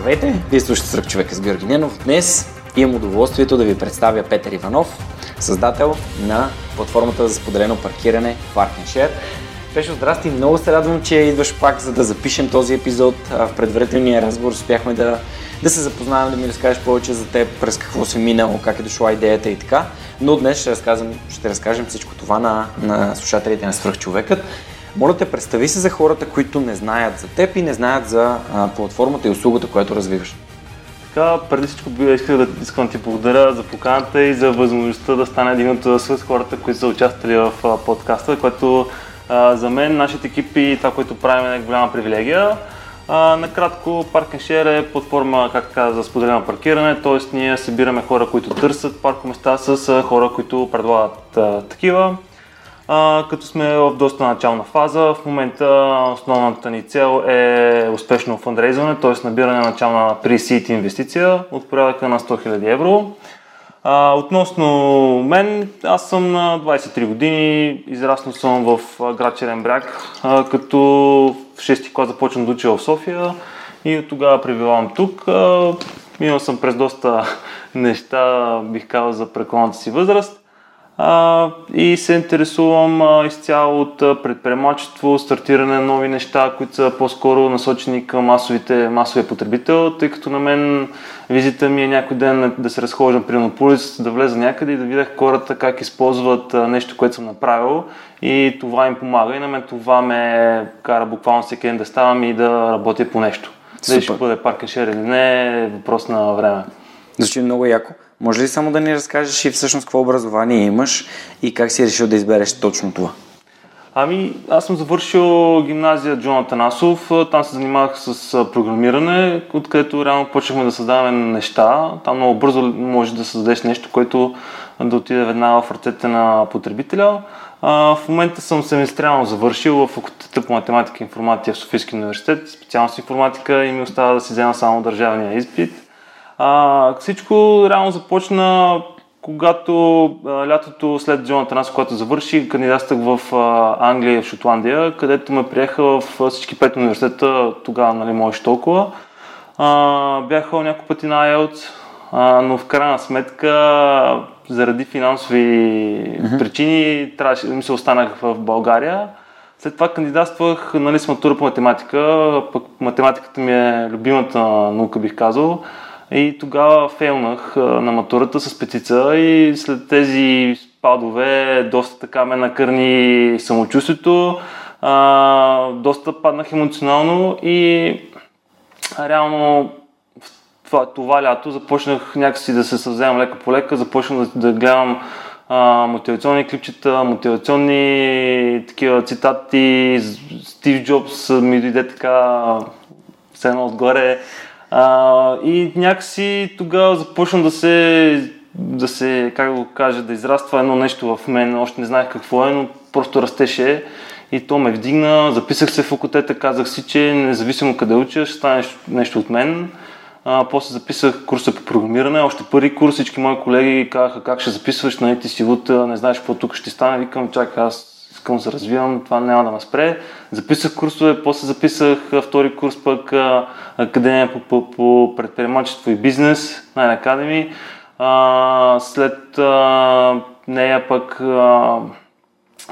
Здравейте! Вие слушате Сръб човека с Георги Ненов. Днес имам удоволствието да ви представя Петър Иванов, създател на платформата за споделено паркиране Park Share. Пешо, здрасти! Много се радвам, че идваш пак, за да запишем този епизод. В предварителния разговор успяхме да, да се запознаем, да ми разкажеш повече за теб, през какво си минало, как е дошла идеята и така. Но днес ще, разказвам, ще разкажем всичко това на, на слушателите на Свръхчовекът. Моля те, представи се за хората, които не знаят за теб и не знаят за а, платформата и услугата, която развиваш. Така, преди всичко искам да, искам да ти благодаря за поканата и за възможността да стане един от с хората, които са участвали в а, подкаста, което а, за мен, нашите екипи и това, което правим е голяма привилегия. А, накратко, Park Share е платформа, как така, за споделено паркиране, т.е. ние събираме хора, които търсят паркоместа с хора, които предлагат а, такива а, като сме в доста начална фаза. В момента основната ни цел е успешно фандрейзване, т.е. набиране на начална pre-seed инвестиция от порядъка на 100 000 евро. А, относно мен, аз съм на 23 години, израснал съм в град Черен бряг, а, като в 6 клас започвам да уча в София и от тогава пребивавам тук. А, минал съм през доста неща, бих казал, за преклонната си възраст а, и се интересувам а, изцяло от предприемачество, стартиране на нови неща, които са по-скоро насочени към масовите, масовия потребител, тъй като на мен визита ми е някой ден да се разхождам при Монополис, да влеза някъде и да видя хората как използват нещо, което съм направил и това им помага и на мен това ме кара буквално всеки ден да ставам и да работя по нещо. Дали ще бъде паркеншер или не, е въпрос на време. Звучи много яко. Може ли само да ни разкажеш и всъщност какво образование имаш и как си решил да избереш точно това? Ами, аз съм завършил гимназия Джон Атанасов. Там се занимавах с програмиране, откъдето реално почнахме да създаваме неща. Там много бързо може да създадеш нещо, което да отиде веднага в ръцете на потребителя. в момента съм семестриално завършил в факултета по математика и информатика в Софийския университет, специалност информатика и ми остава да си взема само държавния изпит. А, всичко реално започна когато а, лятото след Джон нас, когато завърши, кандидатствах в а, Англия и в Шотландия, където ме приеха в всички пет университета, тогава нали, можеш толкова. А, бях няколко пъти на IELTS, а, но в крайна сметка заради финансови mm-hmm. причини трябваше, ми се останах в България. След това кандидатствах нали, с матура по математика, пък математиката ми е любимата наука, бих казал. И тогава фейлнах на матурата с петица и след тези спадове доста така ме накърни самочувствието, а, доста паднах емоционално и реално това, това лято започнах някакси да се съвземам лека по лека, започнах да, да гледам а, мотивационни клипчета, мотивационни такива цитати, Стив Джобс ми дойде така все едно отгоре а, и някакси тогава започна да се, да се, как го кажа, да израства едно нещо в мен. Още не знаех какво е, но просто растеше. И то ме вдигна, записах се в факултета, казах си, че независимо къде уча, ще стане нещо от мен. А, после записах курса по програмиране, още първи курс, всички мои колеги казаха как ще записваш, на ти си лута, не знаеш какво тук ще стане. Викам, чакай, аз искам да се развивам, това няма да ме спре. Записах курсове, после записах втори курс пък Академия по, по, по предприемачество и бизнес, на Academy. А, след а, нея пък а,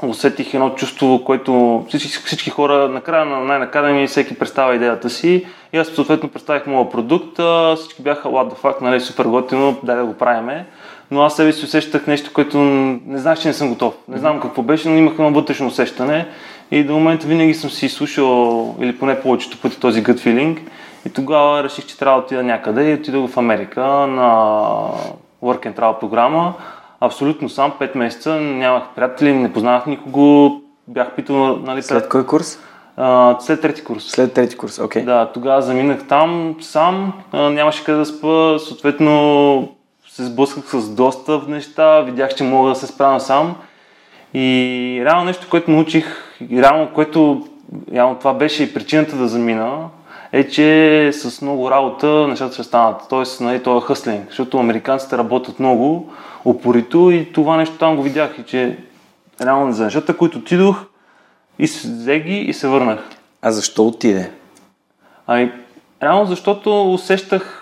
усетих едно чувство, което всички, всички хора, накрая на Nine Academy всеки представя идеята си и аз съответно представих моя продукт, всички бяха what the fuck, нали, супер готино, дай да го правиме но аз себе си усещах нещо, което не знаех, че не съм готов. Не знам какво беше, но имах едно вътрешно усещане и до момента винаги съм си слушал, или поне повечето пъти този gut feeling и тогава реших, че трябва да отида някъде и отидох в Америка на Work and Travel програма. Абсолютно сам, 5 месеца, нямах приятели, не познавах никого, бях питал, нали... След кой курс? След трети курс. След трети курс, окей. Okay. Да, тогава заминах там сам, нямаше къде да спа, съответно се сблъсках с доста неща, видях, че мога да се справя сам. И реално нещо, което научих, реално, което реално това беше и причината да замина, е, че с много работа нещата ще станат. Тоест, нали, това е хъслинг, защото американците работят много, упорито и това нещо там го видях и че реално за нещата, които отидох и взе ги и се върнах. А защо отиде? Ами, реално защото усещах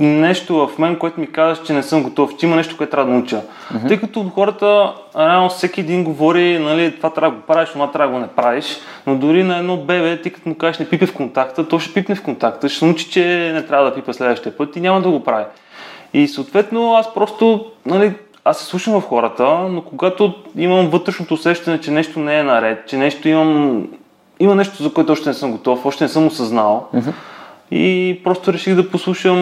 нещо в мен, което ми казва, че не съм готов, че има нещо, което трябва да науча. Mm-hmm. Тъй като хората, реално всеки един говори, нали, това трябва да го правиш, това трябва да го не правиш, но дори на едно бебе, ти като му кажеш не пипе в контакта, то ще пипне в контакта, ще научи, че не трябва да пипа следващия път и няма да го прави. И съответно аз просто, нали, аз се слушам в хората, но когато имам вътрешното усещане, че нещо не е наред, че нещо имам, има нещо, за което още не съм готов, още не съм осъзнал, mm-hmm и просто реших да послушам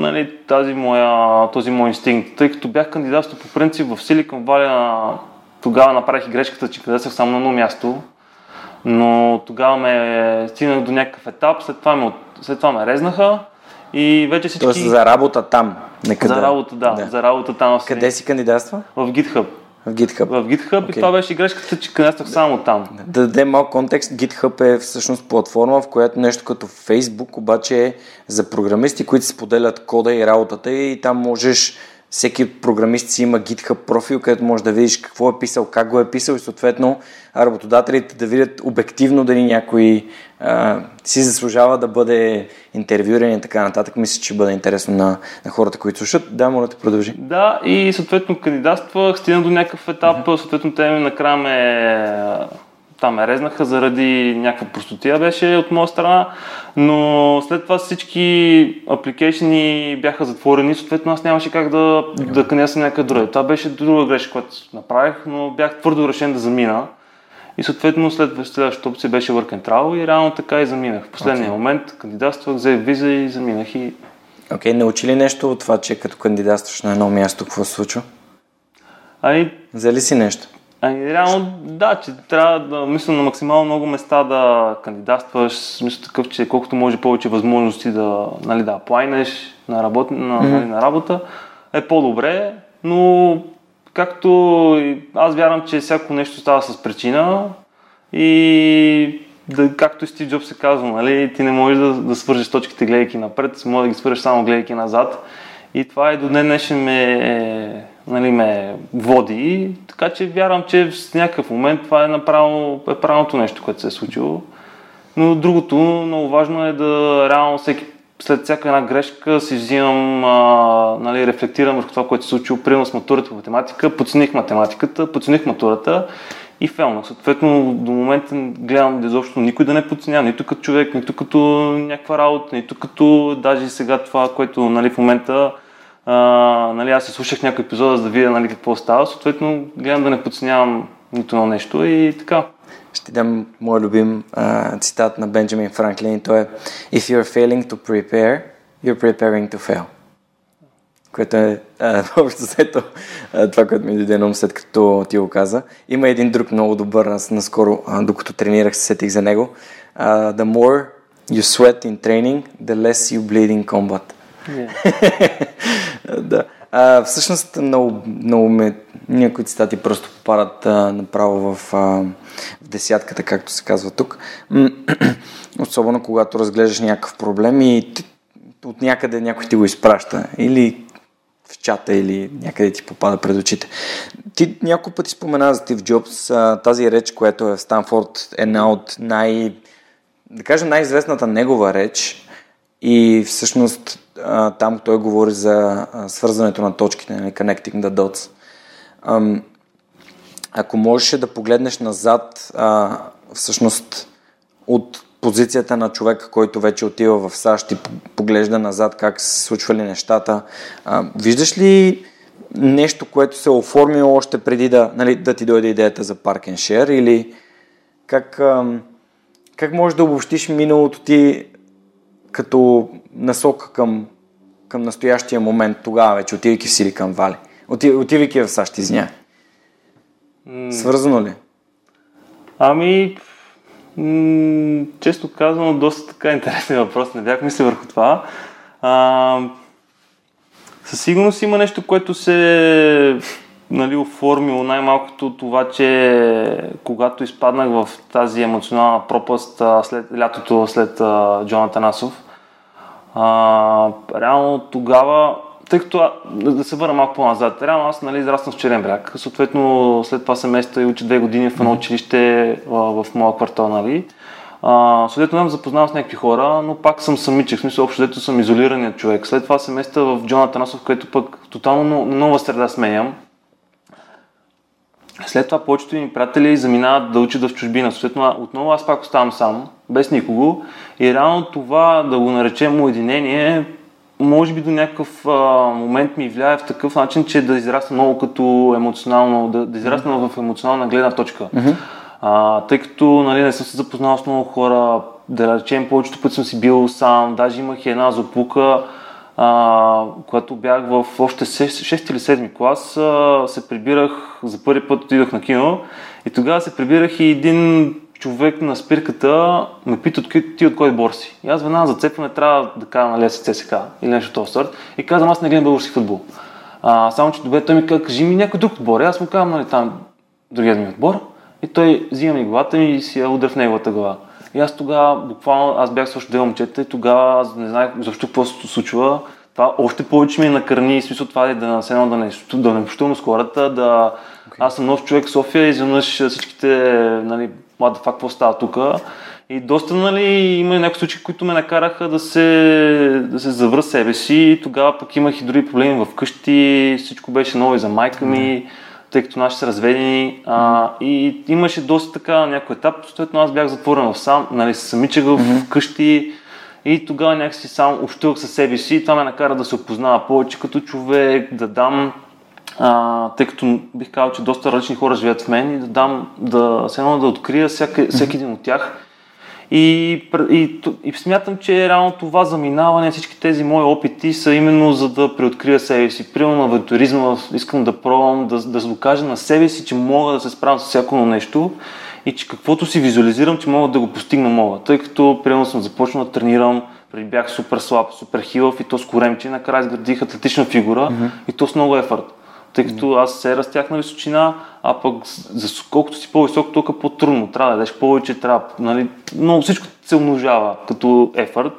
нали, тази моя, този мой инстинкт. Тъй като бях кандидатство по принцип в Силикон Валя, тогава направих грешката, че кандидатствах само на едно място. Но тогава ме стигнах до някакъв етап, след това ме, след това ме резнаха и вече всички... Тоест за работа там? Некъде. За работа, да, да. За работа там. В Къде си кандидатства? В GitHub. В GitHub. В GitHub okay. и това беше грешката, че кандидатствах само там. Да дадем малко контекст. GitHub е всъщност платформа, в която нещо като Facebook обаче е за програмисти, които споделят кода и работата и там можеш всеки програмист си има GitHub профил, където можеш да видиш какво е писал, как го е писал и съответно работодателите да видят обективно дали някой а, си заслужава да бъде интервюиран и така нататък. Мисля, че бъде интересно на, на хората, които слушат. Да, моля да продължи. Да, и съответно кандидатствах, стигна до някакъв етап, uh-huh. съответно те накрая ме там ме резнаха заради някаква простотия беше от моя страна, но след това всички апликейшни бяха затворени, съответно аз нямаше как да, да кандидатствам някъде друга. Това беше друга грешка, която направих, но бях твърдо решен да замина. И съответно след следващата опция беше Work and Travel и реално така и заминах. В последния okay. момент кандидатствах, взех виза и заминах и... Окей, okay, научи ли нещо от това, че като кандидатстваш на едно място, какво се случва? Ами... Взели си нещо? Ами, реално, да, че трябва да мисля на максимално много места да кандидатстваш, смисъл такъв, че колкото може повече възможности да, нали, да плайнеш на, работ, на, mm-hmm. нали, на работа, е по-добре, но както аз вярвам, че всяко нещо става с причина и да, както и Стив Джобс се казва, нали, ти не можеш да, да свържеш точките гледайки напред, може да ги свържеш само гледайки назад. И това и до днес днешен ме, нали, ме води, така че вярвам, че в някакъв момент това е, направо, е правилното нещо, което се е случило. Но другото, много важно е да реално всеки, след всяка една грешка си взимам, а, нали, рефлектирам върху това, което се случило. Примерно с матурата по математика, подцених математиката, подцених матурата и фелнах. Съответно, до момента гледам да изобщо никой да не подценява, нито като човек, нито като някаква работа, нито като даже сега това, което нали, в момента а, нали, аз се слушах някой епизода, за да видя нали, какво става. Съответно, гледам да не подценявам нито на нещо и така. Ще дам мой любим а, цитат на Бенджамин Франклин. Той е If you're failing to prepare, you're preparing to fail. Което е общо взето това, което ми дойде на ум след като ти го каза. Има един друг много добър, аз наскоро, а, докато тренирах, се сетих за него. Uh, the more you sweat in training, the less you bleed in combat. Yeah. да. А, всъщност много, много ме, някои цитати просто попадат а, направо в, а, в десятката, както се казва тук. Особено когато разглеждаш някакъв проблем и от някъде някой ти го изпраща. Или в чата, или някъде ти попада пред очите. Ти няколко пъти спомена за Стив Джобс. А, тази реч, която е в Станфорд, една от най... да кажем най-известната негова реч. И всъщност там той говори за свързването на точките, нали, connecting the dots. Ако можеше да погледнеш назад, всъщност от позицията на човека, който вече отива в САЩ и поглежда назад как се случвали нещата, виждаш ли нещо, което се е оформило още преди да, нали, да ти дойде идеята за Park Share или как, как можеш да обобщиш миналото ти като насока към към настоящия момент, тогава вече, отивайки в Силикан Вали? Отивайки в САЩ, извиня. Свързано ли? Ами, М- често казано, доста така интересен въпрос. Не бях мислил върху това. А, със сигурност има нещо, което се нали, оформило най-малкото това, че когато изпаднах в тази емоционална пропаст след лятото след а, Джона Танасов, а, реално тогава, тъй като да се върна малко по-назад, реално аз нали, израснах в Черен бряг, съответно след това семейство и учи две години в едно училище а, в моя квартал, нали. А, съответно запознавам с някакви хора, но пак съм самичък, в смисъл общо дето съм изолираният човек. След това семейство в Джона Танасов, където пък тотално нова среда сменям. След това повечето ми приятели заминават да учат в чужбина. Съответно, отново аз пак оставам сам, без никого. И реално това, да го наречем уединение, може би до някакъв а, момент ми влияе в такъв начин, че да израсна много като емоционално, да, да израсна в емоционална гледна точка. Mm-hmm. А, тъй като нали, не съм се запознал с много хора, да речем повечето пъти съм си бил сам, даже имах една злополука, а, когато бях в още 6 или 7 клас, а, се прибирах, за първи път отидох на кино и тогава се прибирах и един човек на спирката ме пита от ти от кой отбор си. И аз веднага зацепване трябва да кажа нали с ЦСК или нещо този сорт. И казвам, аз не гледам български футбол. А, само, че добре, той ми каза, кажи ми някой друг отбор. И аз му казвам, нали, там другият ми отбор. И той взима ми главата ми и си я удря в неговата глава. И аз тогава, буквално, аз бях също две момчета и тогава аз не знаех защо какво се случва. Това още повече ми накърни, смисъл това е да наседна да не, да не общувам с хората, да... Okay. Аз съм нов човек в София изведнъж всичките, нали, млада факт, какво става тук. И доста, нали, има някои случаи, които ме накараха да се, да се завра себе си. И тогава пък имах и други проблеми в къщи, всичко беше ново и за майка ми. Mm-hmm тъй като наши са разведени а, и имаше доста така някой етап, съответно аз бях затворен в сам, нали, самичък mm-hmm. къщи и тогава някакси сам общувах със себе си и това ме накара да се опознава повече като човек, да дам а, тъй като бих казал, че доста различни хора живеят в мен и да дам, да, едно да открия всяка, всеки един от тях и, и, и смятам, че реално това заминаване, всички тези мои опити са именно за да преоткрия себе си. Примерно на авантуризма искам да пробвам, да, да докажа на себе си, че мога да се справям с всяко нещо и че каквото си визуализирам, че мога да го постигна мога. Тъй като примерно съм започнал да тренирам, преди бях супер слаб, супер хилав и то с коремче, накрая изградих атлетична фигура mm-hmm. и то с много ефорт тъй като аз се растях на височина, а пък за колкото си по-висок, толкова по-трудно. Трябва да дадеш повече, трябва, нали, но всичко се умножава като ефорт.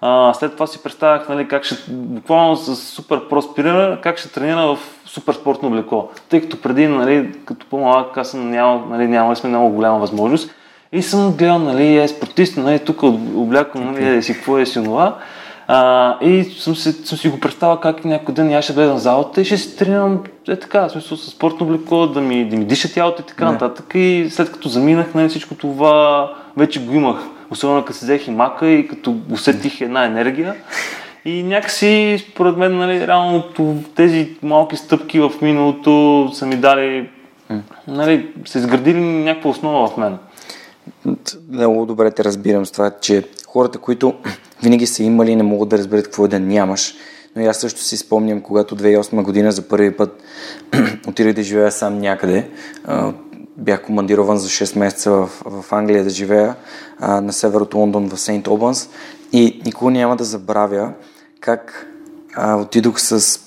А, след това си представях нали, как ще, буквално с супер проспирира, как ще тренира в супер спортно облекло. Тъй като преди, нали, като по-малък, аз съм нямал, нали, нямали сме много голяма възможност. И съм гледал, нали, е спортист, нали, тук облякам, нали, е си какво е си онова. А, и съм, се, съм си го представил как някой ден аз ще влезам в залата и ще си тренирам е така, в смисъл с спортно облекло, да ми, да ми диша тялото и така нататък. И след като заминах, нали, всичко това вече го имах. Особено като се взех и мака и като усетих една енергия. И някакси, според мен, нали, реално тези малки стъпки в миналото са ми дали, нали, са изградили някаква основа в мен. Много добре те разбирам с това, че хората, които винаги са имали не могат да разберат какво е да нямаш. Но и аз също си спомням, когато 2008 година за първи път отидах да живея сам някъде. Бях командирован за 6 месеца в, в Англия да живея на север от Лондон в Сейнт Обанс и никога няма да забравя как а, отидох с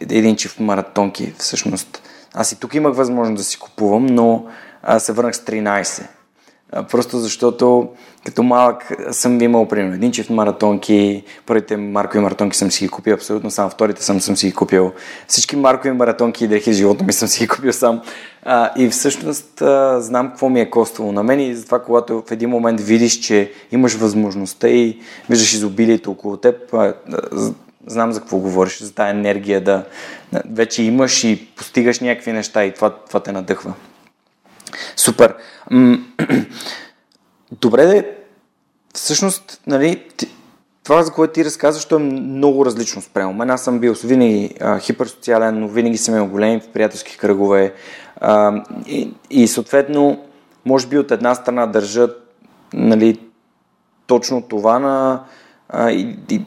един чиф маратонки всъщност. Аз и тук имах възможност да си купувам, но а, се върнах с 13 просто защото като малък съм имал примерно един чифт маратонки, първите маркови маратонки съм си ги купил абсолютно сам, вторите съм, съм си ги купил. Всички маркови маратонки и дрехи живота ми съм си ги купил сам. А, и всъщност а, знам какво ми е коствало на мен и затова когато в един момент видиш, че имаш възможността и виждаш изобилието около теб, а, знам за какво говориш, за тази енергия да вече имаш и постигаш някакви неща и това, това те надъхва. Супер. Добре, де, всъщност, нали, това, за което ти разказваш, то е много различно спрямо мен. Аз съм бил винаги а, хиперсоциален, но винаги съм имал големи приятелски кръгове а, и, и съответно, може би от една страна държат нали, точно това на а, и, и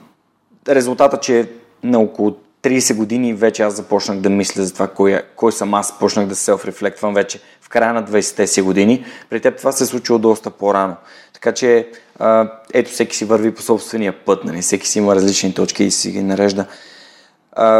резултата, че на около 30 години вече аз започнах да мисля за това кой, кой съм аз, почнах да се селф-рефлектвам вече края на 20-те си години. При теб това се е случило доста по-рано. Така че, ето, всеки си върви по собствения път, нали? всеки си има различни точки и си ги нарежда.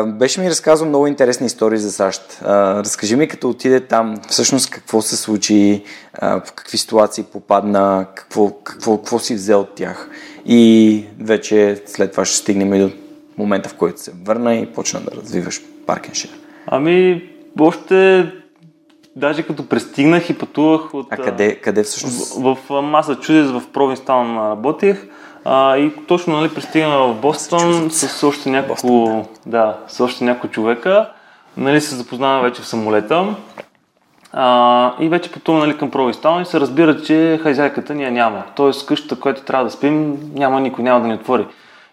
Беше ми разказал много интересни истории за САЩ. Разкажи ми, като отиде там, всъщност какво се случи, в какви ситуации попадна, какво, какво, какво си взел от тях. И вече след това ще стигнем и до момента, в който се върна и почна да развиваш паркеншир. Ами, още даже като пристигнах и пътувах от... А къде, къде всъщност? В, в Масачузетс, в Провинстаун работех. А, и точно нали, пристигаме в Бостон с още няколко, да, с още няколко човека. Нали, се запознаваме вече в самолета. А, и вече пътуваме нали, към Провинстаун и се разбира, че хазяйката ни я няма. Тоест къщата, която трябва да спим, няма никой, няма да ни отвори.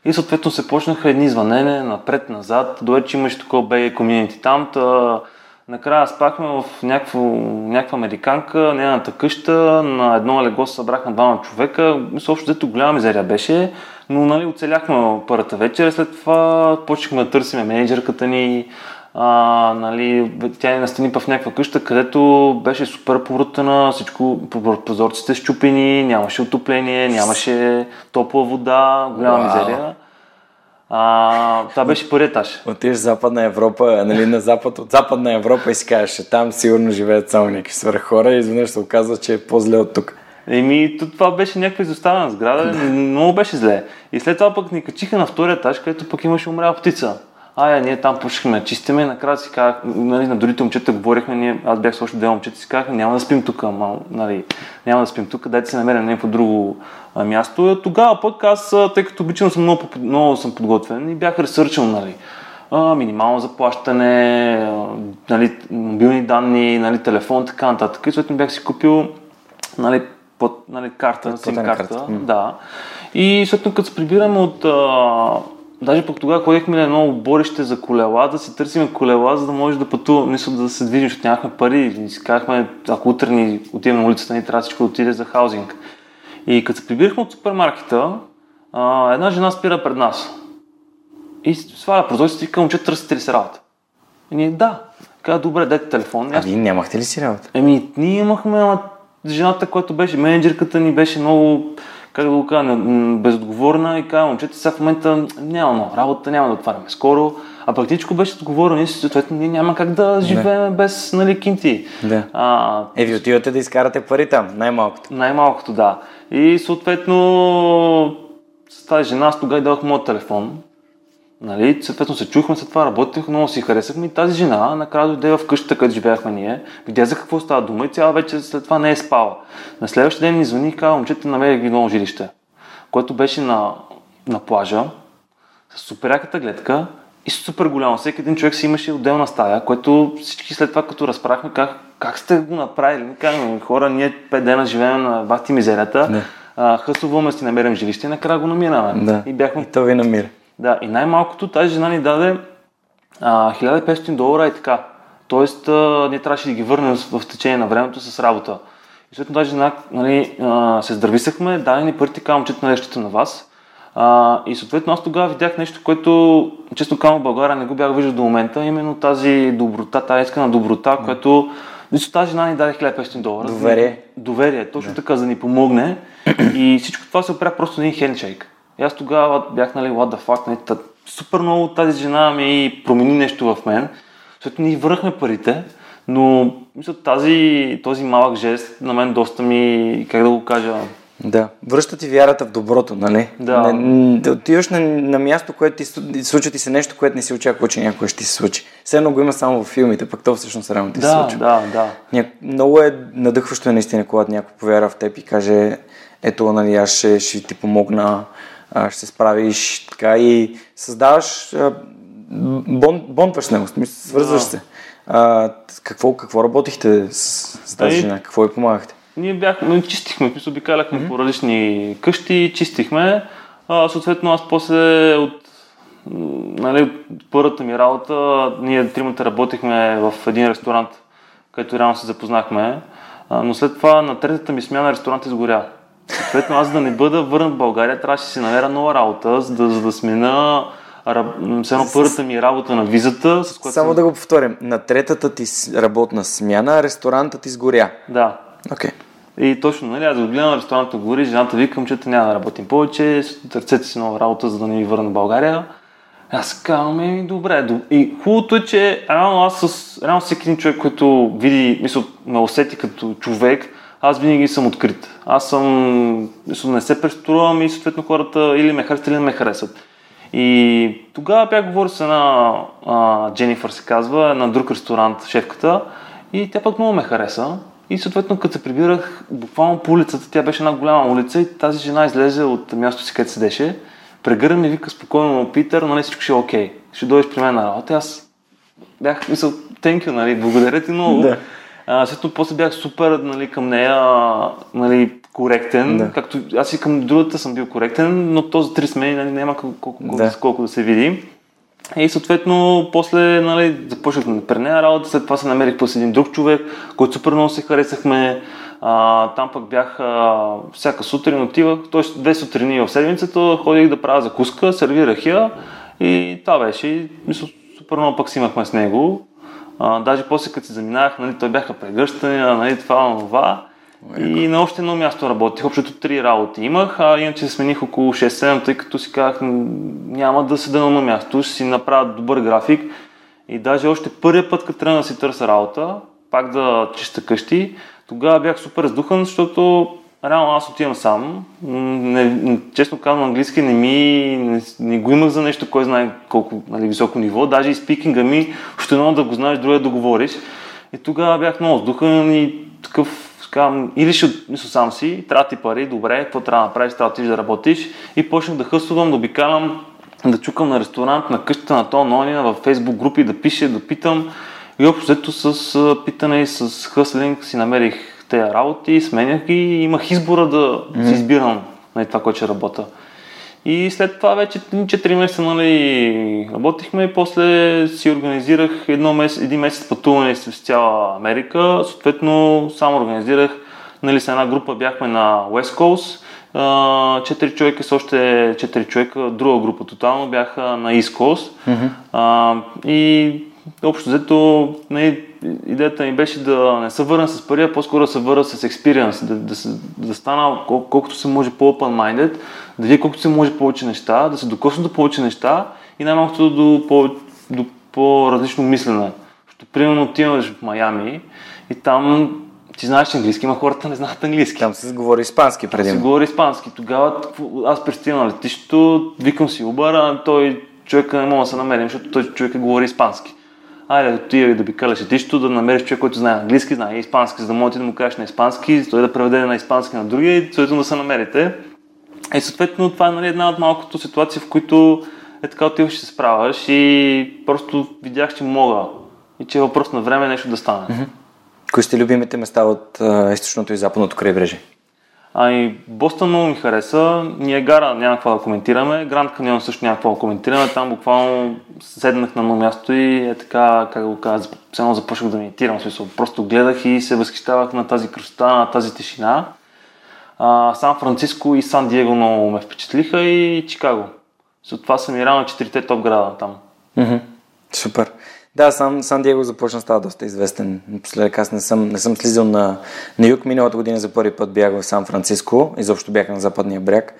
И съответно се почнаха едни звънене напред, назад, до вече имаше такова BA комьюнити там. Та, накрая спахме в някакво, някаква американка, нейната къща, на едно легло се събраха двама човека. Мисля, общо взето голяма мизерия беше, но нали, оцеляхме първата вечер. След това почнахме да търсиме менеджерката ни, а, нали, тя ни настани в някаква къща, където беше супер порутена, всичко, прозорците щупени, нямаше отопление, нямаше топла вода, голяма wow. мизерия. А, това беше първият етаж. Отиш в Западна Европа, нали, на запад от Западна Европа и си кажеш, там сигурно живеят само някакви свърх хора и изведнъж се оказва, че е по-зле от тук. Еми, това беше някаква изоставена сграда, да. много беше зле. И след това пък ни качиха на втория етаж, където пък имаше умряла птица ая, ние там почнахме чистиме, накрая си казах, нали, на другите момчета говорихме, ние, аз бях с още две момчета, си казах, няма да спим тук, нали, няма да спим тук, дайте си намерим някакво друго а, място. Тогава пък аз, тъй като обичам съм много, много съм подготвен и бях ресърчал, нали, а, минимално заплащане, а, нали, мобилни данни, нали, телефон, така нататък. И съответно бях си купил нали, под, нали, карта, сим карта. карта. Да. И съответно като се прибираме от а, Даже пък тогава ходихме на едно борище за колела, да си търсим колела, за да може да пътуваме, мисля да се движим, защото нямахме пари. И си казахме, ако утре ни отидем на улицата, ни трябва всичко да отиде за хаузинг. И като се прибирахме от супермаркета, а, една жена спира пред нас. И сваля прозорците и към момче, търсите ли се работа? И ние, да. Каза, добре, дайте телефон. А вие нямахте ли си работа? Еми, ние имахме, ама жената, която беше менеджерката ни, беше много как да го кажа, безотговорна и казва, момчета, сега в момента няма много работа, няма да отваряме скоро. А практически беше отговорено и съответно ние няма как да живеем да. без нали, кинти. Да. А, е, ви отивате да изкарате пари там, най-малкото. Най-малкото, да. И съответно с тази жена аз тогава дадох моят телефон. Нали, съответно се чухме след това, работех, много си харесахме и тази жена накрая дойде в къщата, където живеехме ние, видя за какво става дума и цяла вече след това не е спала. На следващия ден ни звъни и казва, момчета, намерих ви ново жилище, което беше на, на плажа, с суперяката гледка и супер голямо. Всеки един човек си имаше отделна стая, което всички след това, като разправяхме, как, как сте го направили? Казваме, хора, ние пет дена живеем на бахти мизерията, хъсуваме си намерим жилище и накрая го намираме. Да. И, бяхме... и то ви намира. Да, и най-малкото тази жена ни даде а, 1500 долара и така. Тоест, а, ние трябваше да ги върнем в, течение на времето с работа. И след тази жена нали, а, се здрависахме, даде ни парите, казвам, че на на вас. А, и съответно аз тогава видях нещо, което, често казвам, в България не го бях виждал до момента, именно тази доброта, тази искана доброта, mm. което Виж, тази жена ни даде 1500 долара. Доверие. Доверие, точно да. така, за да ни помогне. и всичко това се опря просто на един хендшейк. И аз тогава бях, нали, what the fuck, нали, супер много тази жена ми промени нещо в мен, защото ние върнахме парите, но мисля, тази, този малък жест на мен доста ми, как да го кажа, да, връща ти вярата в доброто, нали? Да. Не, да отиваш на, на място, което ти случва ти се нещо, което не си очаква, че някой ще ти се случи. Все едно го има само в филмите, пък то всъщност реално ти да, се случва. Да, да, Ня... Много е надъхващо е наистина, когато някой повярва в теб и каже, ето, нали, аз ще, ще ти помогна, ще се справиш така и създаваш, бон, бонтваш с него, свързваш се. А, какво, какво работихте с, с тази ами, жена? Какво ви помагахте? Ние бяхме, чистихме, обикаляхме mm-hmm. по различни къщи, чистихме. А, съответно, аз после от, нали, първата ми работа, ние тримата работихме в един ресторант, където реално се запознахме. А, но след това на третата ми смяна ресторант изгоря. Съответно, аз да не бъда върнат в България, трябваше да си намеря нова работа, за да, за да смена все едно първата ми работа на визата, с която... Само съм- да го повторим. На третата ти работна смяна ресторантът ти сгоря. Да. Окей. И точно, нали, аз го гледам, ресторанта говори, жената викам, че няма да работим повече, търсете си нова работа, за да не ви върна в България. Аз казвам, еми, добре. доб- И хубавото е, че реално аз с реално всеки един човек, който види, мисъл, ме усети като човек, аз винаги съм открит. Аз съм, не се преструвам и съответно хората или ме харесват, или не ме харесват. И тогава бях говорил с една а, Дженифър се казва, на друг ресторант, шефката, и тя пък много ме хареса. И съответно, като се прибирах буквално по улицата, тя беше една голяма улица и тази жена излезе от мястото си, където седеше, прегърна и вика спокойно, Питър, нали всичко ще е окей. Ще дойдеш при мен на работа. Аз бях, мисъл, thank you, нали, благодаря ти много. Да. А, след после бях супер нали, към нея, нали, коректен, Да. както аз и към другата съм бил коректен, но този три смени нали, няма колко, Да. колко да се види. И съответно, после нали, започнах да при нея работа, след това се намерих с един друг човек, който супер много се харесахме. А, там пък бях а, всяка сутрин отивах, т.е. две сутрини в седмицата, ходих да правя закуска, сервирах я и това беше. Мисля, супер много пък си имахме с него. А, даже после като се заминах, нали, той бяха прегръщания, нали, това, това. И на още едно място работих, общото три работи имах, а иначе се смених около 6-7, тъй като си казах, няма да седа на едно място, ще си направя добър график. И даже още първия път, като тръгна да си търся работа, пак да чиста къщи, тогава бях супер раздухан, защото реално аз отивам сам. Не, честно казвам, английски не ми, не, не го имах за нещо, кой знае колко нали, високо ниво. Даже и спикинга ми, ще едно да го знаеш, друго е да говориш. И тогава бях много раздухан и такъв казвам, или ще мисля сам си, трябва ти пари, добре, какво трябва да направиш, трябва да отидеш да работиш. И почнах да хъсувам, да обикалям, да чукам на ресторант, на къщата на то, на ония, в фейсбук групи, да пише, да питам. И общо взето с питане и с хъслинг си намерих тези работи, сменях ги и имах избора да си избирам нали, това, което ще работя. И след това вече 4 месеца нали, работихме и после си организирах едно месец, един месец пътуване с цяла Америка. Съответно, само организирах, нали, с една група бяхме на West Coast, четири човека с още четири човека, друга група тотално бяха на East Coast. А, и общо взето, нали, идеята ми беше да не се върна с пари, а по-скоро да се върна с experience, да, да, се, да стана кол- колкото се може по-open-minded, да видя колкото се може повече неща, да се докосна до повече неща и най-малкото до, по, до по-различно мислене. Защото, примерно, отиваш в Майами и там ти знаеш английски, ама хората не знаят английски. Там се говори испански преди. говори испански. Тогава аз пристигам на летището, викам си Uber, а той човека не мога да се намерим, защото той човек говори испански. Айде, отида да обикаляш летището, да намериш човек, който знае английски, знае испански, за да може ти да му кажеш на испански, той да преведе на испански на другия и съответно да се намерите. И съответно това е нали, една от малкото ситуации, в които е така отиваш и се справяш и просто видях, че мога и че е въпрос на време нещо да стане. Кои сте любимите места от а, източното и западното крайбрежие? Ами, Бостън много ми хареса. Ниагара няма какво да коментираме. Гранд Каньон също няма какво да коментираме. Там буквално седнах на едно място и е така, как го все едно започнах да медитирам. Смисъл, просто гледах и се възхищавах на тази красота, на тази тишина. А, Сан Франциско и Сан Диего много ме впечатлиха и Чикаго. За това са ми реално четирите топ града там. Супер. Да, сам Сан Диего започна става доста известен. Напоследък аз не съм, не съм слизал на, на юг. Миналата година за първи път бях в Сан Франциско. Изобщо бях на западния бряг.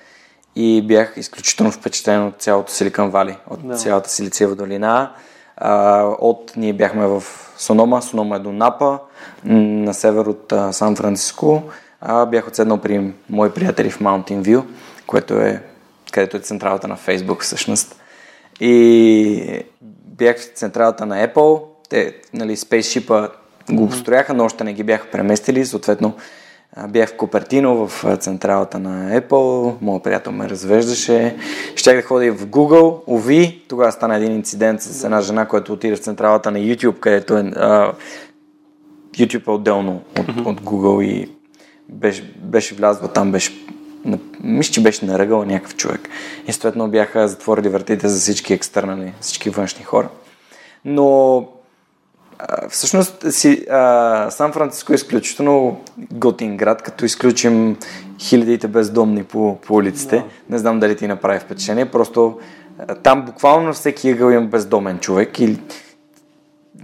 И бях изключително впечатлен от цялото Силикан Вали, от Да. цялата Силициева долина. А, от ние бяхме в Сонома. Сонома е до Напа, на север от а, Сан Франциско. А, бях отседнал при мои приятели в Mountain View, което е където е централата на Facebook всъщност. И бях в централата на Apple. Те, нали, Spaceship го построяха, но още не ги бяха преместили. Съответно, бях в Купертино, в централата на Apple. Моят приятел ме развеждаше. Щях да ходя в Google. Ови, тогава стана един инцидент с една жена, която отиде в централата на YouTube, където е а, YouTube е отделно от, от Google и беше, беше влязла там, беше мисля, че беше наръгал някакъв човек. И съответно бяха затворили вратите за всички екстернали, всички външни хора. Но а, всъщност си, а, Сан Франциско е изключително готин град, като изключим хилядите бездомни по, по улиците. Не знам дали ти направи впечатление, просто Там буквално всеки ъгъл има бездомен човек или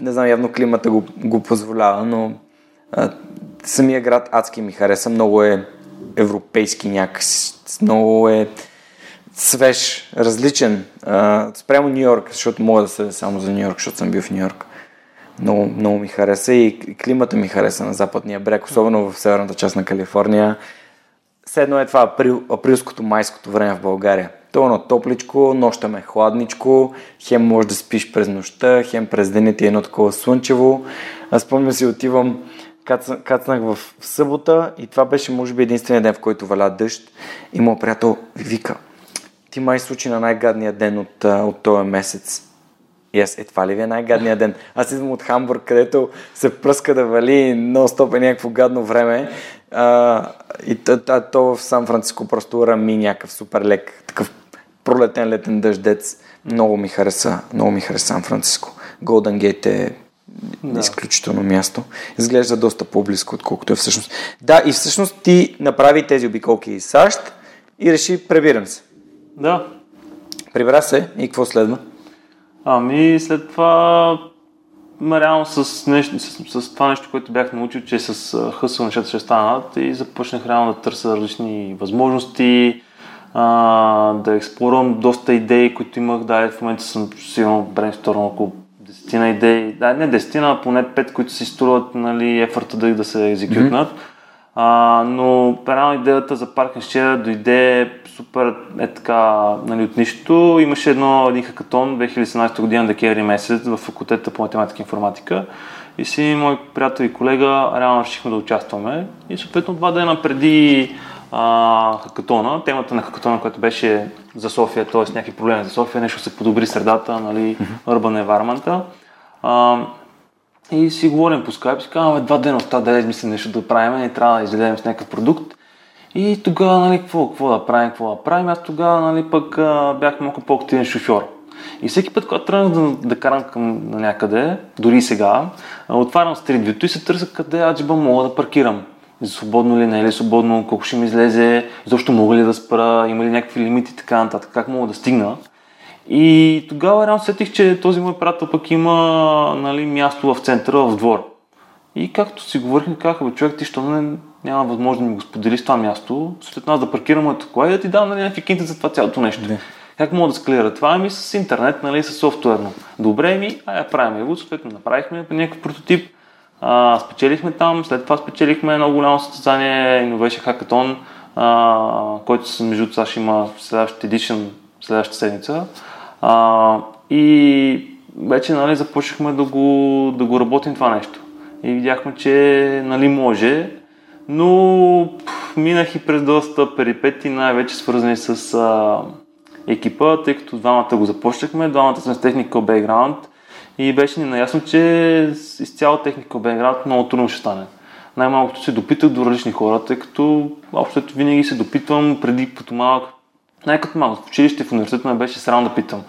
не знам, явно климата го, го позволява, но а, самия град адски ми хареса. Много е европейски някакси. Много е свеж, различен. А, спрямо Нью Йорк, защото мога да се само за Нью Йорк, защото съм бил в Нью Йорк. Много, много ми хареса и климата ми хареса на западния бряг, особено в северната част на Калифорния. Седно е това април, априлското, майското време в България. То е топличко, нощта е хладничко, хем може да спиш през нощта, хем през дените е едно такова слънчево. Аз спомням си, отивам, кацнах в събота и това беше може би единствения ден, в който валя дъжд и моят приятел вика, ти май случи на най-гадния ден от, от този месец. И аз, е, това ли ви е най-гадният ден? Аз идвам от Хамбург, където се пръска да вали, но стоп е някакво гадно време. А, и то, то, то в Сан Франциско просто рами някакъв супер лек, такъв пролетен летен дъждец. Много ми хареса, много ми хареса Сан Франциско. Голден Гейт е да. изключително място. Изглежда доста по-близко, отколкото е всъщност. Да, и всъщност ти направи тези обиколки из САЩ и реши, пребирам се. Да. Прибра се и какво следва? Ами след това реално с, нещо, с, с това нещо, което бях научил, че с хъсъл нещата ще станат и започнах реално да търся различни възможности, а, да експлорирам доста идеи, които имах. Да, в момента съм сигурно брейнсторм около десетина идеи, да, не десетина, а поне пет, които си струват нали, ефорта да, да се екзекютнат. Mm-hmm. А, но реално идеята за парк Share дойде супер е така нали, от нищо. Имаше едно, един хакатон 2017 година, декември месец в факултета по математика и информатика. И си мой приятел и колега реално решихме да участваме. И съответно два дена преди а, хакатона, темата на хакатона, която беше за София, т.е. някакви проблеми за София, нещо се подобри средата, нали, urban environment и си говорим по скайп, си казваме два дена остават да измислим нещо да правим и трябва да излезем с някакъв продукт. И тогава, нали, какво, какво да правим, какво да правим, аз тогава, нали, пък бях малко по-активен шофьор. И всеки път, когато тръгнах да, да карам към на някъде, дори и сега, отварям стритвито и се търся къде аджиба мога да паркирам. Свободно ли, не е ли свободно, колко ще ми излезе, защо мога ли да спра, има ли някакви лимити и така нататък, как мога да стигна. И тогава реално сетих, че този мой приятел пък има нали, място в центъра, в двор. И както си говорихме, казаха, бе, човек, ти що не, няма възможност да ми го сподели с това място, след нас да паркирам моето кола и да ти дам нали, някакви кинти за това цялото нещо. Не. Как мога да склира това? Ами с интернет, нали, с софтуерно. Добре ми, а я правим го, съответно направихме някакъв прототип, а, спечелихме там, след това спечелихме едно голямо състезание Innovation Hackathon, а, който между това ще има следващия едишън следващата седмица. А, и вече нали, започнахме да го, да го работим това нещо. И видяхме, че нали, може, но пъл, минах и през доста перипети, най-вече свързани с а, екипа, тъй като двамата го започнахме, двамата сме с technical background и беше ни наясно, че изцяло technical background много трудно ще стане. Най-малкото се допитах до различни хора, тъй като общо винаги се допитвам преди като малък. Най-като малък в училище, в университета ме беше срам да питам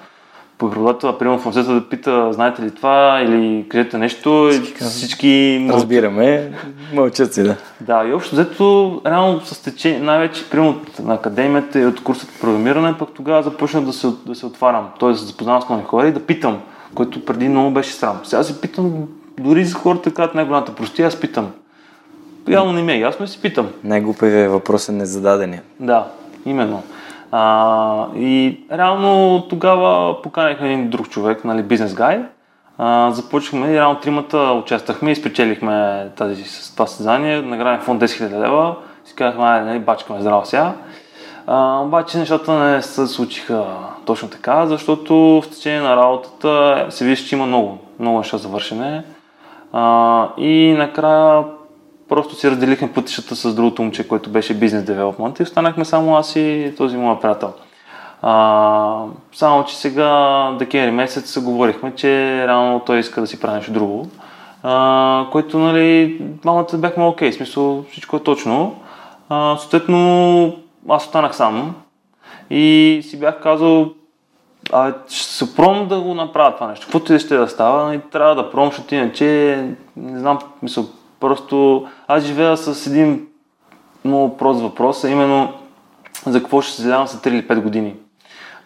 по преподавател, примерно в университета да пита, знаете ли това или кажете нещо, всички, всички разбираме, мълчат си, да. Да, и общо взето, реално с течение, най-вече примерно на академията и от курсът по програмиране, пък тогава започнах да се, да се отварям, т.е. да се запознавам с нови хора и да питам, което преди много беше срам. Сега си питам, дори за хората казват най-голямата простия, аз питам. Реално не ми е ясно и си питам. Най-глупавият въпрос е незададения. Да, именно. А, и реално тогава поканихме един друг човек, нали, бизнес гай. А, започнахме и реално тримата участвахме и спечелихме тази, това състезание. Награден фонд 10 000 лева. Си казахме, нали, бачкаме здраво сега. А, обаче нещата не се случиха точно така, защото в течение на работата се вижда, че има много, много неща за вършене. А, и накрая просто си разделихме пътищата с другото момче, което беше бизнес девелопмент и останахме само аз и този мой приятел. А, само, че сега, декември месец, се говорихме, че реално той иска да си прави нещо друго, а, което, нали, двамата бяхме окей, okay, смисъл всичко е точно. А, съответно, аз останах сам и си бях казал, а, ще се пром да го направя това нещо. Каквото и ще да става, нали, трябва да пром, защото иначе, не знам, мисъл, Просто аз живея с един много прост въпрос, а именно за какво ще се задавам след 3 или 5 години.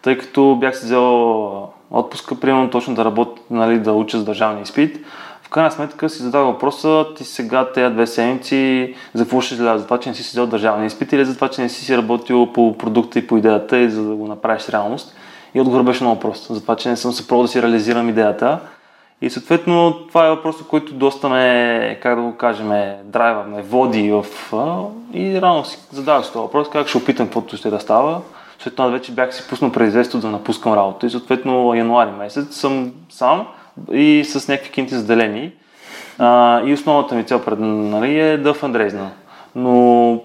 тъй като бях си взел отпуска, примерно точно да работя, нали, да уча с държавния изпит. Крайна сметка си задава въпроса, ти сега тези две седмици, за какво ще? За това, че не си си взел държавния изпит или за това, че не си си работил по продукта и по идеята и за да го направиш реалност? И отговор беше много прост. За това, че не съм се пробвал да си реализирам идеята. И съответно това е въпрос, който доста ме, как да го кажем, драйва, ме води в... И рано си задавах този въпрос, как ще опитам каквото ще да става. След това вече бях си пуснал предизвестието да напускам работа и съответно януари месец съм сам и с някакви кинти заделени. А, и основната ми цел пред, нали, е да фандрейзна. Но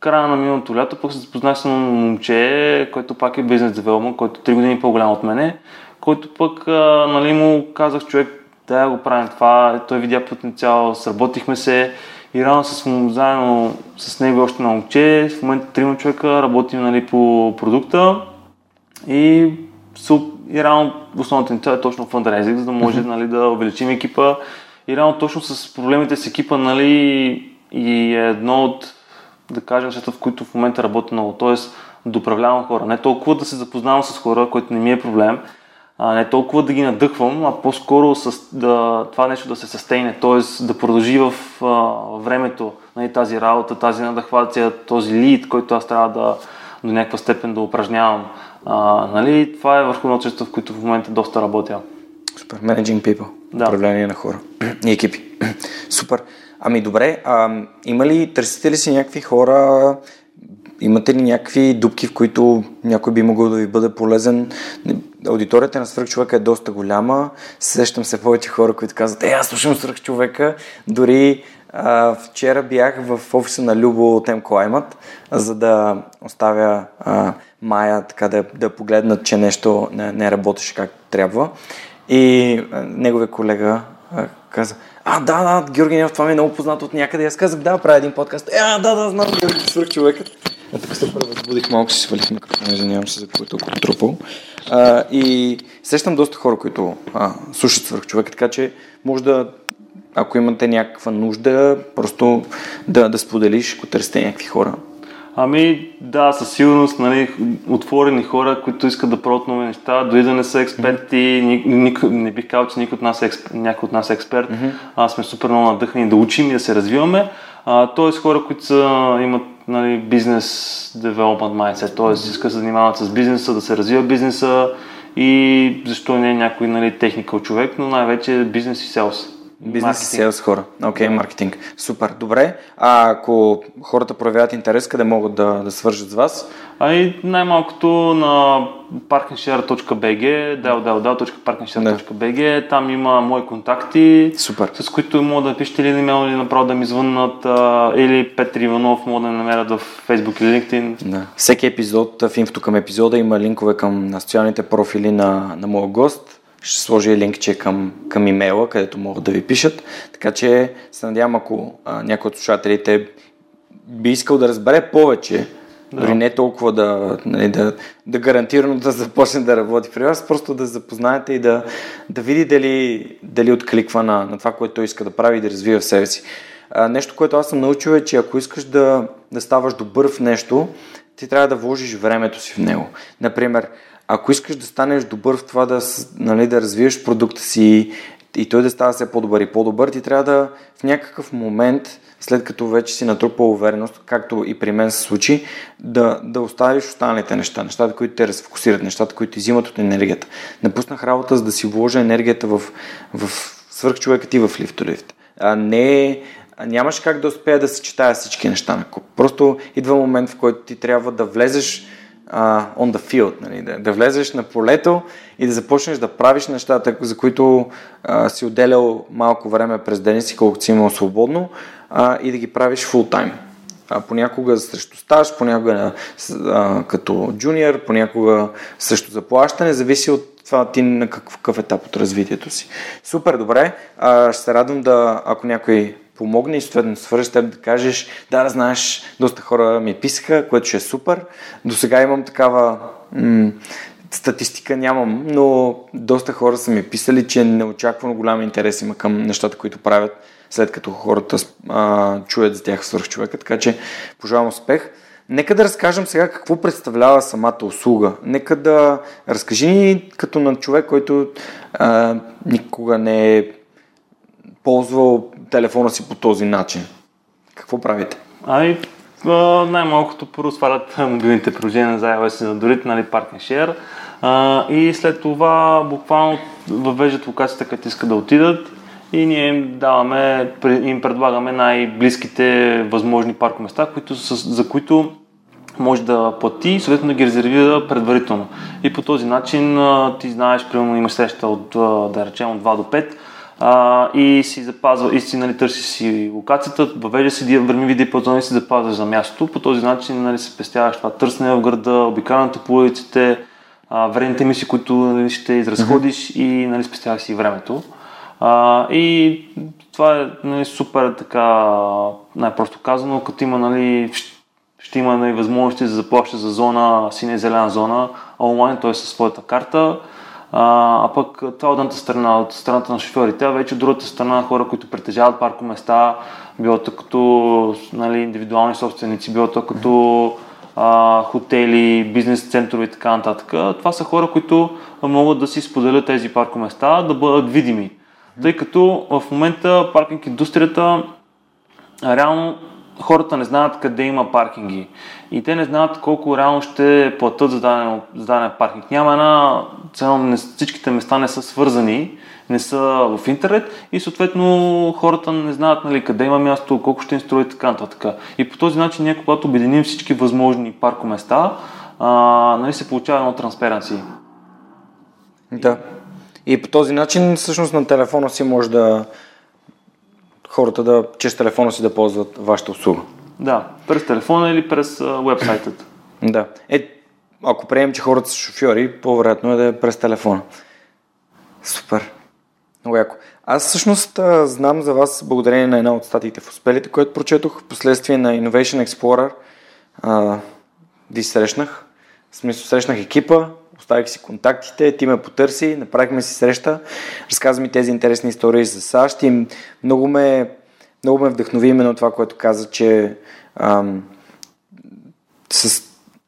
края на миналото лято пък се запознах с момче, който пак е бизнес девелопмент, който 3 години по-голям от мене, който пък а, нали, му казах човек, да го правим това, той видя потенциал, сработихме се и рано с, заедно с него още на момче, в момента трима човека работим нали, по продукта и, и рано основната ни цел е точно фандрейзинг, за да може нали, да увеличим екипа и рано точно с проблемите с екипа нали, и е едно от да кажем, нещата, в които в момента работя много. Тоест да управлявам хора. Не толкова да се запознавам с хора, което не ми е проблем, а не толкова да ги надъхвам, а по-скоро с, да, това нещо да се състейне, т.е. да продължи в а, времето нали, тази работа, тази надъхвация, този лид, който аз трябва да до някаква степен да упражнявам. А, нали, това е върху научествата, в които в момента доста работя. Супер, managing people, да. управление на хора и екипи. Супер. Ами добре, а, има ли, търсите ли си някакви хора, имате ли някакви дупки, в които някой би могъл да ви бъде полезен? Аудиторията на свръхчовека е доста голяма. Сещам се повече хора, които казват, е, аз слушам свръхчовека. Дори а, вчера бях в офиса на Любо от M за да оставя а, Майя така да, да погледнат, че нещо не, не работеше как трябва. И а, неговия колега а, каза, а, да, да, Георги това ми е много познато от някъде. Аз казах, да, правя един подкаст. Е, а, да, да, знам, Георги, свърх човекът. А тук се първо разбудих малко, си свалих микрофона, извинявам се за е толкова трупал. А, и сещам доста хора, които а, слушат свърх човека, така че може да, ако имате някаква нужда, просто да, да споделиш, ако търсите някакви хора. Ами да, със сигурност, нали, отворени хора, които искат да пробват нови неща, дори да не са експерти, ни, ни, не бих казал, че никой от нас е, някой от нас е експерт, mm-hmm. а сме супер много надъхани да учим и да се развиваме. А, тоест хора, които са, имат нали, бизнес development mindset, т.е. искат да се занимават с бизнеса, да се развива бизнеса и защо не е някой нали, техникал човек, но най-вече бизнес и селс. Бизнес и селс хора. Окей, okay, маркетинг. Супер. Добре. А ако хората проявяват интерес, къде могат да, да свържат с вас? Ами най-малкото на parkingshare.bg, www.parkingshare.bg, там има мои контакти, Супер. с които могат да пишете или имейл, или направо да ми звъннат, или Петри Иванов могат да намерят в Facebook или LinkedIn. Да. Всеки епизод, в инфото към епизода има линкове към социалните профили на, на моя гост ще сложа линкче към, към имейла, където могат да ви пишат. Така че се надявам, ако а, някой от слушателите би искал да разбере повече, да. дори не толкова да, нали, да, да гарантирано да започне да работи при вас, просто да запознаете и да, да види дали, дали откликва на, на това, което той иска да прави и да развива в себе си. А, нещо, което аз съм научил е, че ако искаш да, да ставаш добър в нещо, ти трябва да вложиш времето си в него. Например, ако искаш да станеш добър в това да, нали, да развиеш продукта си и той да става все по-добър и по-добър, ти трябва да в някакъв момент, след като вече си натрупал увереност, както и при мен се случи, да, да оставиш останалите неща, нещата, които те разфокусират, нещата, които ти взимат от енергията. Напуснах работа, за да си вложа енергията в, в свърхчовекът и в лифтолифт. А не нямаш как да успея да съчетая всички неща на куп. Просто идва момент, в който ти трябва да влезеш uh, on the field, нали, да, да влезеш на полето и да започнеш да правиш нещата, за които uh, си отделял малко време през ден си, колкото си имал свободно uh, и да ги правиш full time. А, понякога срещу стаж, понякога а, като джуниор, понякога срещу заплащане, зависи от това ти на какъв етап от развитието си. Супер, добре. А, ще се радвам да, ако някой помогне и съответно свържеш теб да кажеш, да, знаеш, доста хора ми писаха, което ще е супер. До сега имам такава м- статистика нямам, но доста хора са ми писали, че неочаквано голям интерес има към нещата, които правят, след като хората а, чуят за тях свърх човека, така че пожелавам успех. Нека да разкажем сега какво представлява самата услуга. Нека да разкажи ни като на човек, който а, никога не е ползвал телефона си по този начин. Какво правите? Ами, най-малкото първо свалят мобилните приложения за iOS и на дорите, нали, and Share. А, и след това буквално въвеждат локацията, където искат да отидат и ние им даваме, им предлагаме най-близките възможни паркоместа, които, за които може да плати и съответно да ги резервира предварително. И по този начин ти знаеш, примерно имаш среща от, да речем, от 2 до 5 а, и си запазва, и си нали, търси си локацията, въвежда си времеви диапазон и си запазваш за мястото. По този начин нали, се спестяваш това търсене в града, обикалянето по улиците, а, вредните мисли, които нали, ще изразходиш mm-hmm. и нали, спестяваш си времето. А, и това е нали, супер така, най-просто казано, като има нали, ще има нали, възможности да заплаща за зона, синя и зелена зона онлайн, т.е. със своята карта. А, а пък това е едната страна, от страната на шофьорите, а вече от другата страна хора, които притежават паркоместа, било то като нали, индивидуални собственици, било то като а, хотели, бизнес центрове и така нататък. Това са хора, които могат да си споделят тези паркоместа, да бъдат видими. Тъй като в момента паркинг индустрията реално хората не знаят къде има паркинги и те не знаят колко реално ще платят за даден, за даден паркинг. Няма една, цено, всичките места не са свързани, не са в интернет и съответно хората не знаят нали, къде има място, колко ще им строи така нататък. И по този начин ние, когато обединим всички възможни паркоместа, а, нали, се получава едно транспаренси. Да. И по този начин всъщност на телефона си може да хората да, чрез телефона си да ползват вашата услуга. Да, през телефона или през вебсайтът. Да. Е, ако приемем, че хората са шофьори, по-вероятно е да е през телефона. Супер. Много яко. Аз всъщност а, знам за вас благодарение на една от статиите в успелите, което прочетох последствие на Innovation Explorer. А, ви срещнах. В смисъл срещнах екипа, оставих си контактите, ти ме потърси, направихме си среща, разказа ми тези интересни истории за САЩ и много ме, много ме вдъхнови именно това, което каза, че ам, с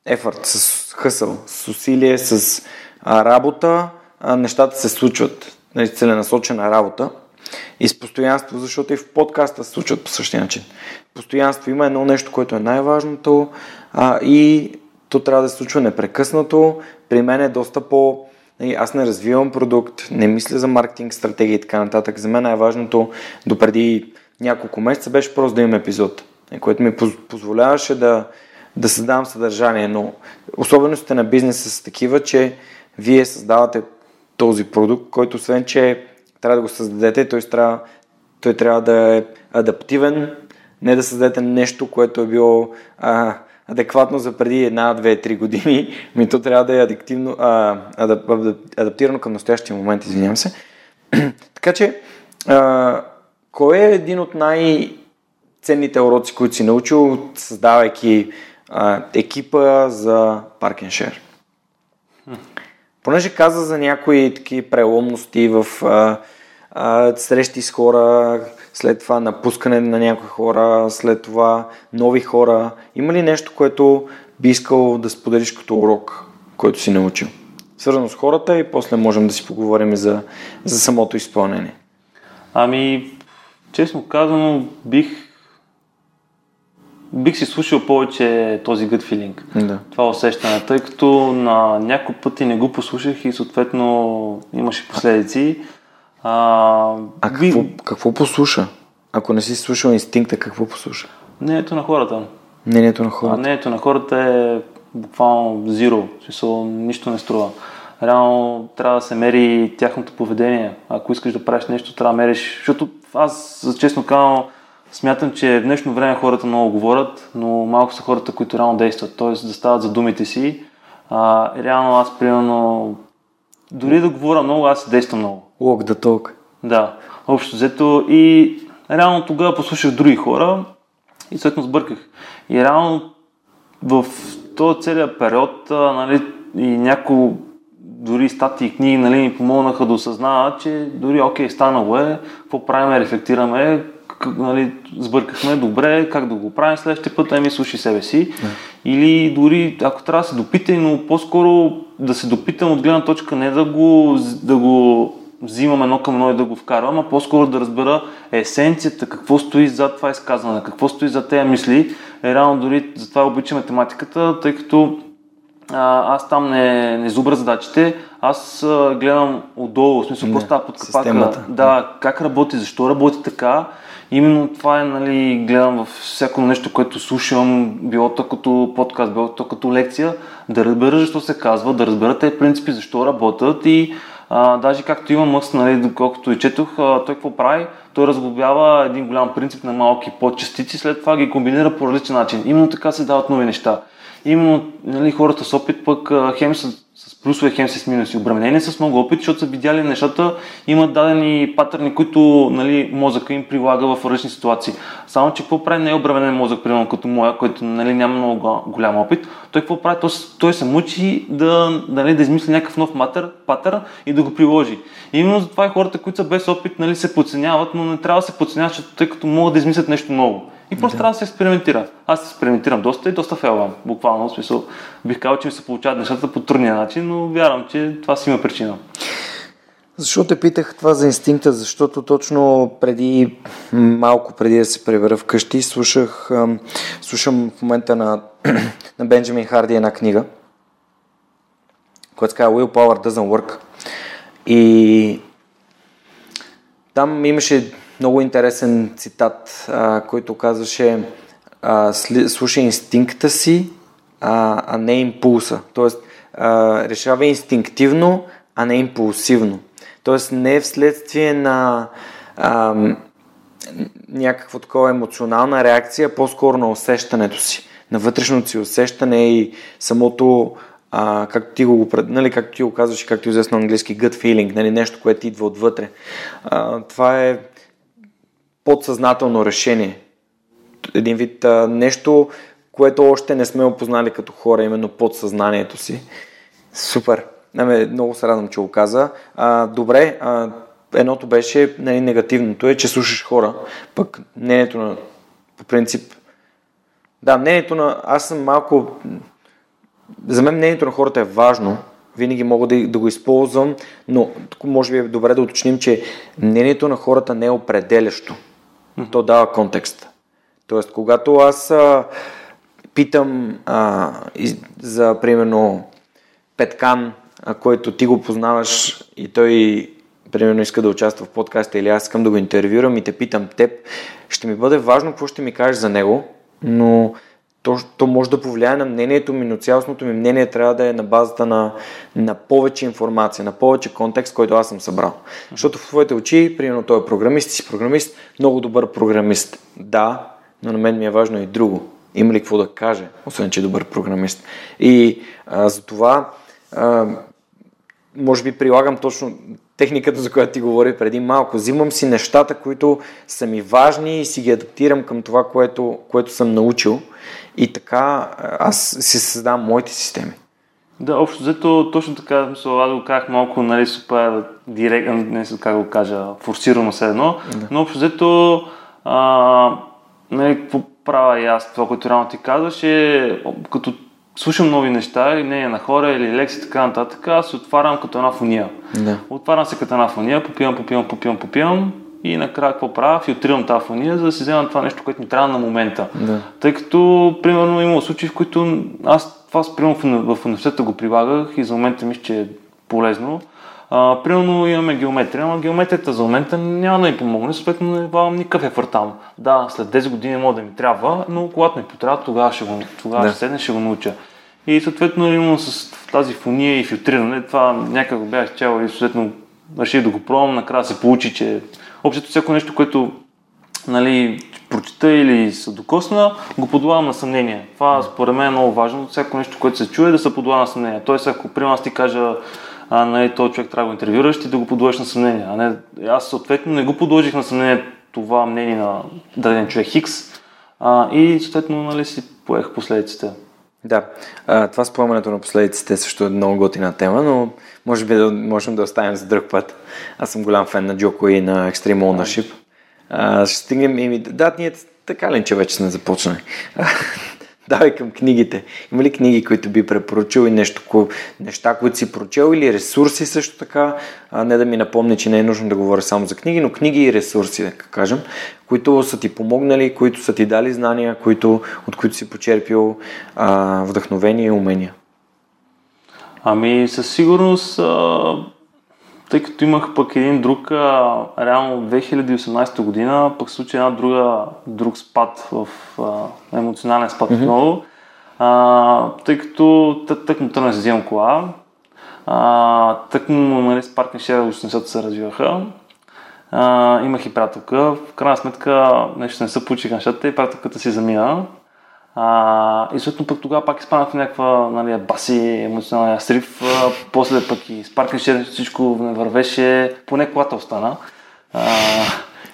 ефорт, с хъсъл, с усилие, с а, работа, а, нещата се случват. Нали, целенасочена работа и с постоянство, защото и в подкаста се случват по същия начин. Постоянство има едно нещо, което е най-важното а, и то трябва да се случва непрекъснато. При мен е доста по... Нали, аз не развивам продукт, не мисля за маркетинг, стратегия и така нататък. За мен най-важното допреди няколко месеца беше просто да имам епизод, което ми позволяваше да, да създавам съдържание, но особеностите на бизнеса са такива, че вие създавате този продукт, който освен, че трябва да го създадете, той трябва, той трябва да е адаптивен, не да създадете нещо, което е било а, адекватно за преди една, две, три години, ми то трябва да е адиктивно, а, адап, адаптирано към настоящия момент, извинявам се. така че, а, кой е един от най-ценните уроци, които си научил, създавайки а, екипа за Share? Понеже каза за някои такива преломности в а, а, срещи с хора, след това напускане на някои хора, след това нови хора. Има ли нещо, което би искал да споделиш като урок, който си научил? Свързано с хората и после можем да си поговорим за, за самото изпълнение. Ами, честно казано, бих бих си слушал повече този gut feeling, да. това усещане, тъй като на някои пъти не го послушах и съответно имаше последици. А, а би... какво, какво послуша? Ако не си слушал инстинкта, какво послуша? Мнението на хората. Мнението на хората. А мнението на хората е буквално зиро, смисъл нищо не струва. Реално трябва да се мери тяхното поведение. Ако искаш да правиш нещо, трябва да мериш. Защото аз, честно казвам, смятам, че в днешно време хората много говорят, но малко са хората, които реално действат. Т.е. да стават за думите си. А, реално аз, примерно, дори да говоря много, аз действам много. Walk the talk. Да, общо взето и реално тогава послушах други хора и съответно сбърках. И реално в този целият период нали, и някои дори статии и книги нали, ми помогнаха да осъзнава, че дори окей, станало е, какво правим, рефлектираме, как, нали, сбъркахме, добре, как да го правим следващия път, ами слушай себе си. Да. Или дори, ако трябва да се допитай, но по-скоро да се допитам от гледна точка, не да го, да го взимам едно към едно и да го вкарвам, а по-скоро да разбера есенцията, какво стои зад това изказване, какво стои зад тези мисли. Е, реално дори затова обичам математиката, тъй като а, аз там не, не зубра задачите, аз а, гледам отдолу, в смисъл, какво става под капака, да, как работи, защо работи така. Именно това е, нали, гледам във всяко нещо, което слушам, било то като подкаст, било то като лекция, да разбера защо се казва, да разбера тези принципи, защо работят и а, даже както има мъст, нали, доколкото и четох, а, той какво прави? Той разглобява един голям принцип на малки подчастици, след това ги комбинира по различен начин. Именно така се дават нови неща. Именно нали, хората с опит пък хем са с плюсове, хем с минуси. Обременени с много опит, защото са видяли нещата, имат дадени патърни, които нали, мозъка им прилага в различни ситуации. Само, че какво прави не е обременен мозък, примерно като моя, който нали, няма много голям опит, той какво прави? Той, той се мъчи да, нали, да измисли някакъв нов матър, патър и да го приложи. И именно затова и хората, които са без опит, нали, се подценяват, но не трябва да се подценяват, тъй като могат да измислят нещо ново. И просто да. трябва да се експериментира. Аз експериментирам доста и доста фейлвам. Буквално, в смисъл, бих казал, че ми се получават нещата по трудния начин, но вярвам, че това си има причина. Защо те питах това за инстинкта? Защото точно преди, малко преди да се превера вкъщи, слушах, слушам в момента на, на Бенджамин Харди една книга, която се казва Willpower Doesn't Work. И там имаше много интересен цитат, а, който казваше а, слушай инстинкта си, а, а не импулса. Тоест, а, решава инстинктивно, а не импулсивно. Тоест, не е вследствие на а, някаква такова емоционална реакция, по-скоро на усещането си, на вътрешното си усещане и самото а, както ти го, нали, както ти го казваш както известно на английски gut feeling, нали, нещо, което идва отвътре. А, това е подсъзнателно решение. Един вид а, нещо, което още не сме опознали като хора, именно подсъзнанието си. Супер. Не, много се радвам, че го каза. А, добре, а, едното беше нали, негативното е, че слушаш хора, пък мнението на, по принцип, да, мнението на, аз съм малко, за мен мнението на хората е важно, винаги мога да, да го използвам, но тук може би е добре да уточним, че мнението на хората не е определящо то дава контекст. Тоест, когато аз а, питам а, за, примерно, Петкан, а, който ти го познаваш и той, примерно, иска да участва в подкаста или аз искам да го интервюрам и те питам теб, ще ми бъде важно какво ще ми кажеш за него, но то, то може да повлияе на мнението ми, но цялостното ми мнение трябва да е на базата на, на повече информация, на повече контекст, който аз съм събрал. Защото в твоите очи, примерно той е програмист, си програмист, много добър програмист. Да, но на мен ми е важно и друго. Има ли какво да каже, освен че е добър програмист. И а, за това а, може би прилагам точно техниката, за която ти говори преди малко. Взимам си нещата, които са ми важни и си ги адаптирам към това, което, което съм научил и така аз си създавам моите системи. Да, общо взето точно така, мисля, аз го казах малко, нали, супер директно, не знам как го кажа, форсирано се едно, да. но общо взето, а, нали, какво правя и аз, това, което рано ти казваш, е като слушам нови неща, не на хора или лекции, така нататък, аз се отварям като една фония. Да. Отварям се като една фония, попивам, попивам, попивам, попивам и накрая какво правя? Филтрирам тази фония, за да си взема това нещо, което ми трябва на момента. Да. Тъй като, примерно, има случаи, в които аз това примерно в университета го прилагах и за момента мисля, че е полезно. А, примерно имаме геометрия, но геометрията за момента няма да ми помогне, съответно не влагам никакъв ефорт там. Да, след 10 години може да ми трябва, но когато ми потрябва, тогава ще го, тогава да. ще седне, ще го науча. И съответно именно с тази фония и филтриране, това някак бях чел и съответно реших да го пробвам, накрая се получи, че Общото всяко нещо, което нали, прочита или се докосна, го подлагам на съмнение. Това според мен е много важно. Всяко нещо, което се чуе, да се подлага на съмнение. Тоест, ако при аз ти кажа, а, нали, този човек трябва да го интервюраш, ти да го подложиш на съмнение. А не, аз съответно не го подложих на съмнение това мнение на даден човек Хикс и съответно нали, си поех последиците. Да, това споменето на последиците също е много готина тема, но може би да можем да оставим за друг път. Аз съм голям фен на Джоко и на Extreme Ownership. А, ще стигнем и. Да, ние така ли, че вече сме започнали. Давай към книгите. Има ли книги, които би препоръчал и нещо, неща, които си прочел или ресурси също така? А, не да ми напомня, че не е нужно да говоря само за книги, но книги и ресурси, да кажем, които са ти помогнали, които са ти дали знания, които, от които си почерпил а, вдъхновение и умения. Ами със сигурност, а, тъй като имах пък един друг, а, реално 2018 година, пък случи една друга, друг спад в а, емоционален спад mm-hmm. отново, а, тък като тък му тръгна да взимам кола, а, тък му нали, с паркинг се развиваха. А, имах и приятелка. В крайна сметка нещо не се получиха нещата и приятелката си замина. А, и съответно пък тогава пак изпаднах в някаква нали, баси, емоционалния срив. А, после пък и с всичко не вървеше, поне колата остана. А,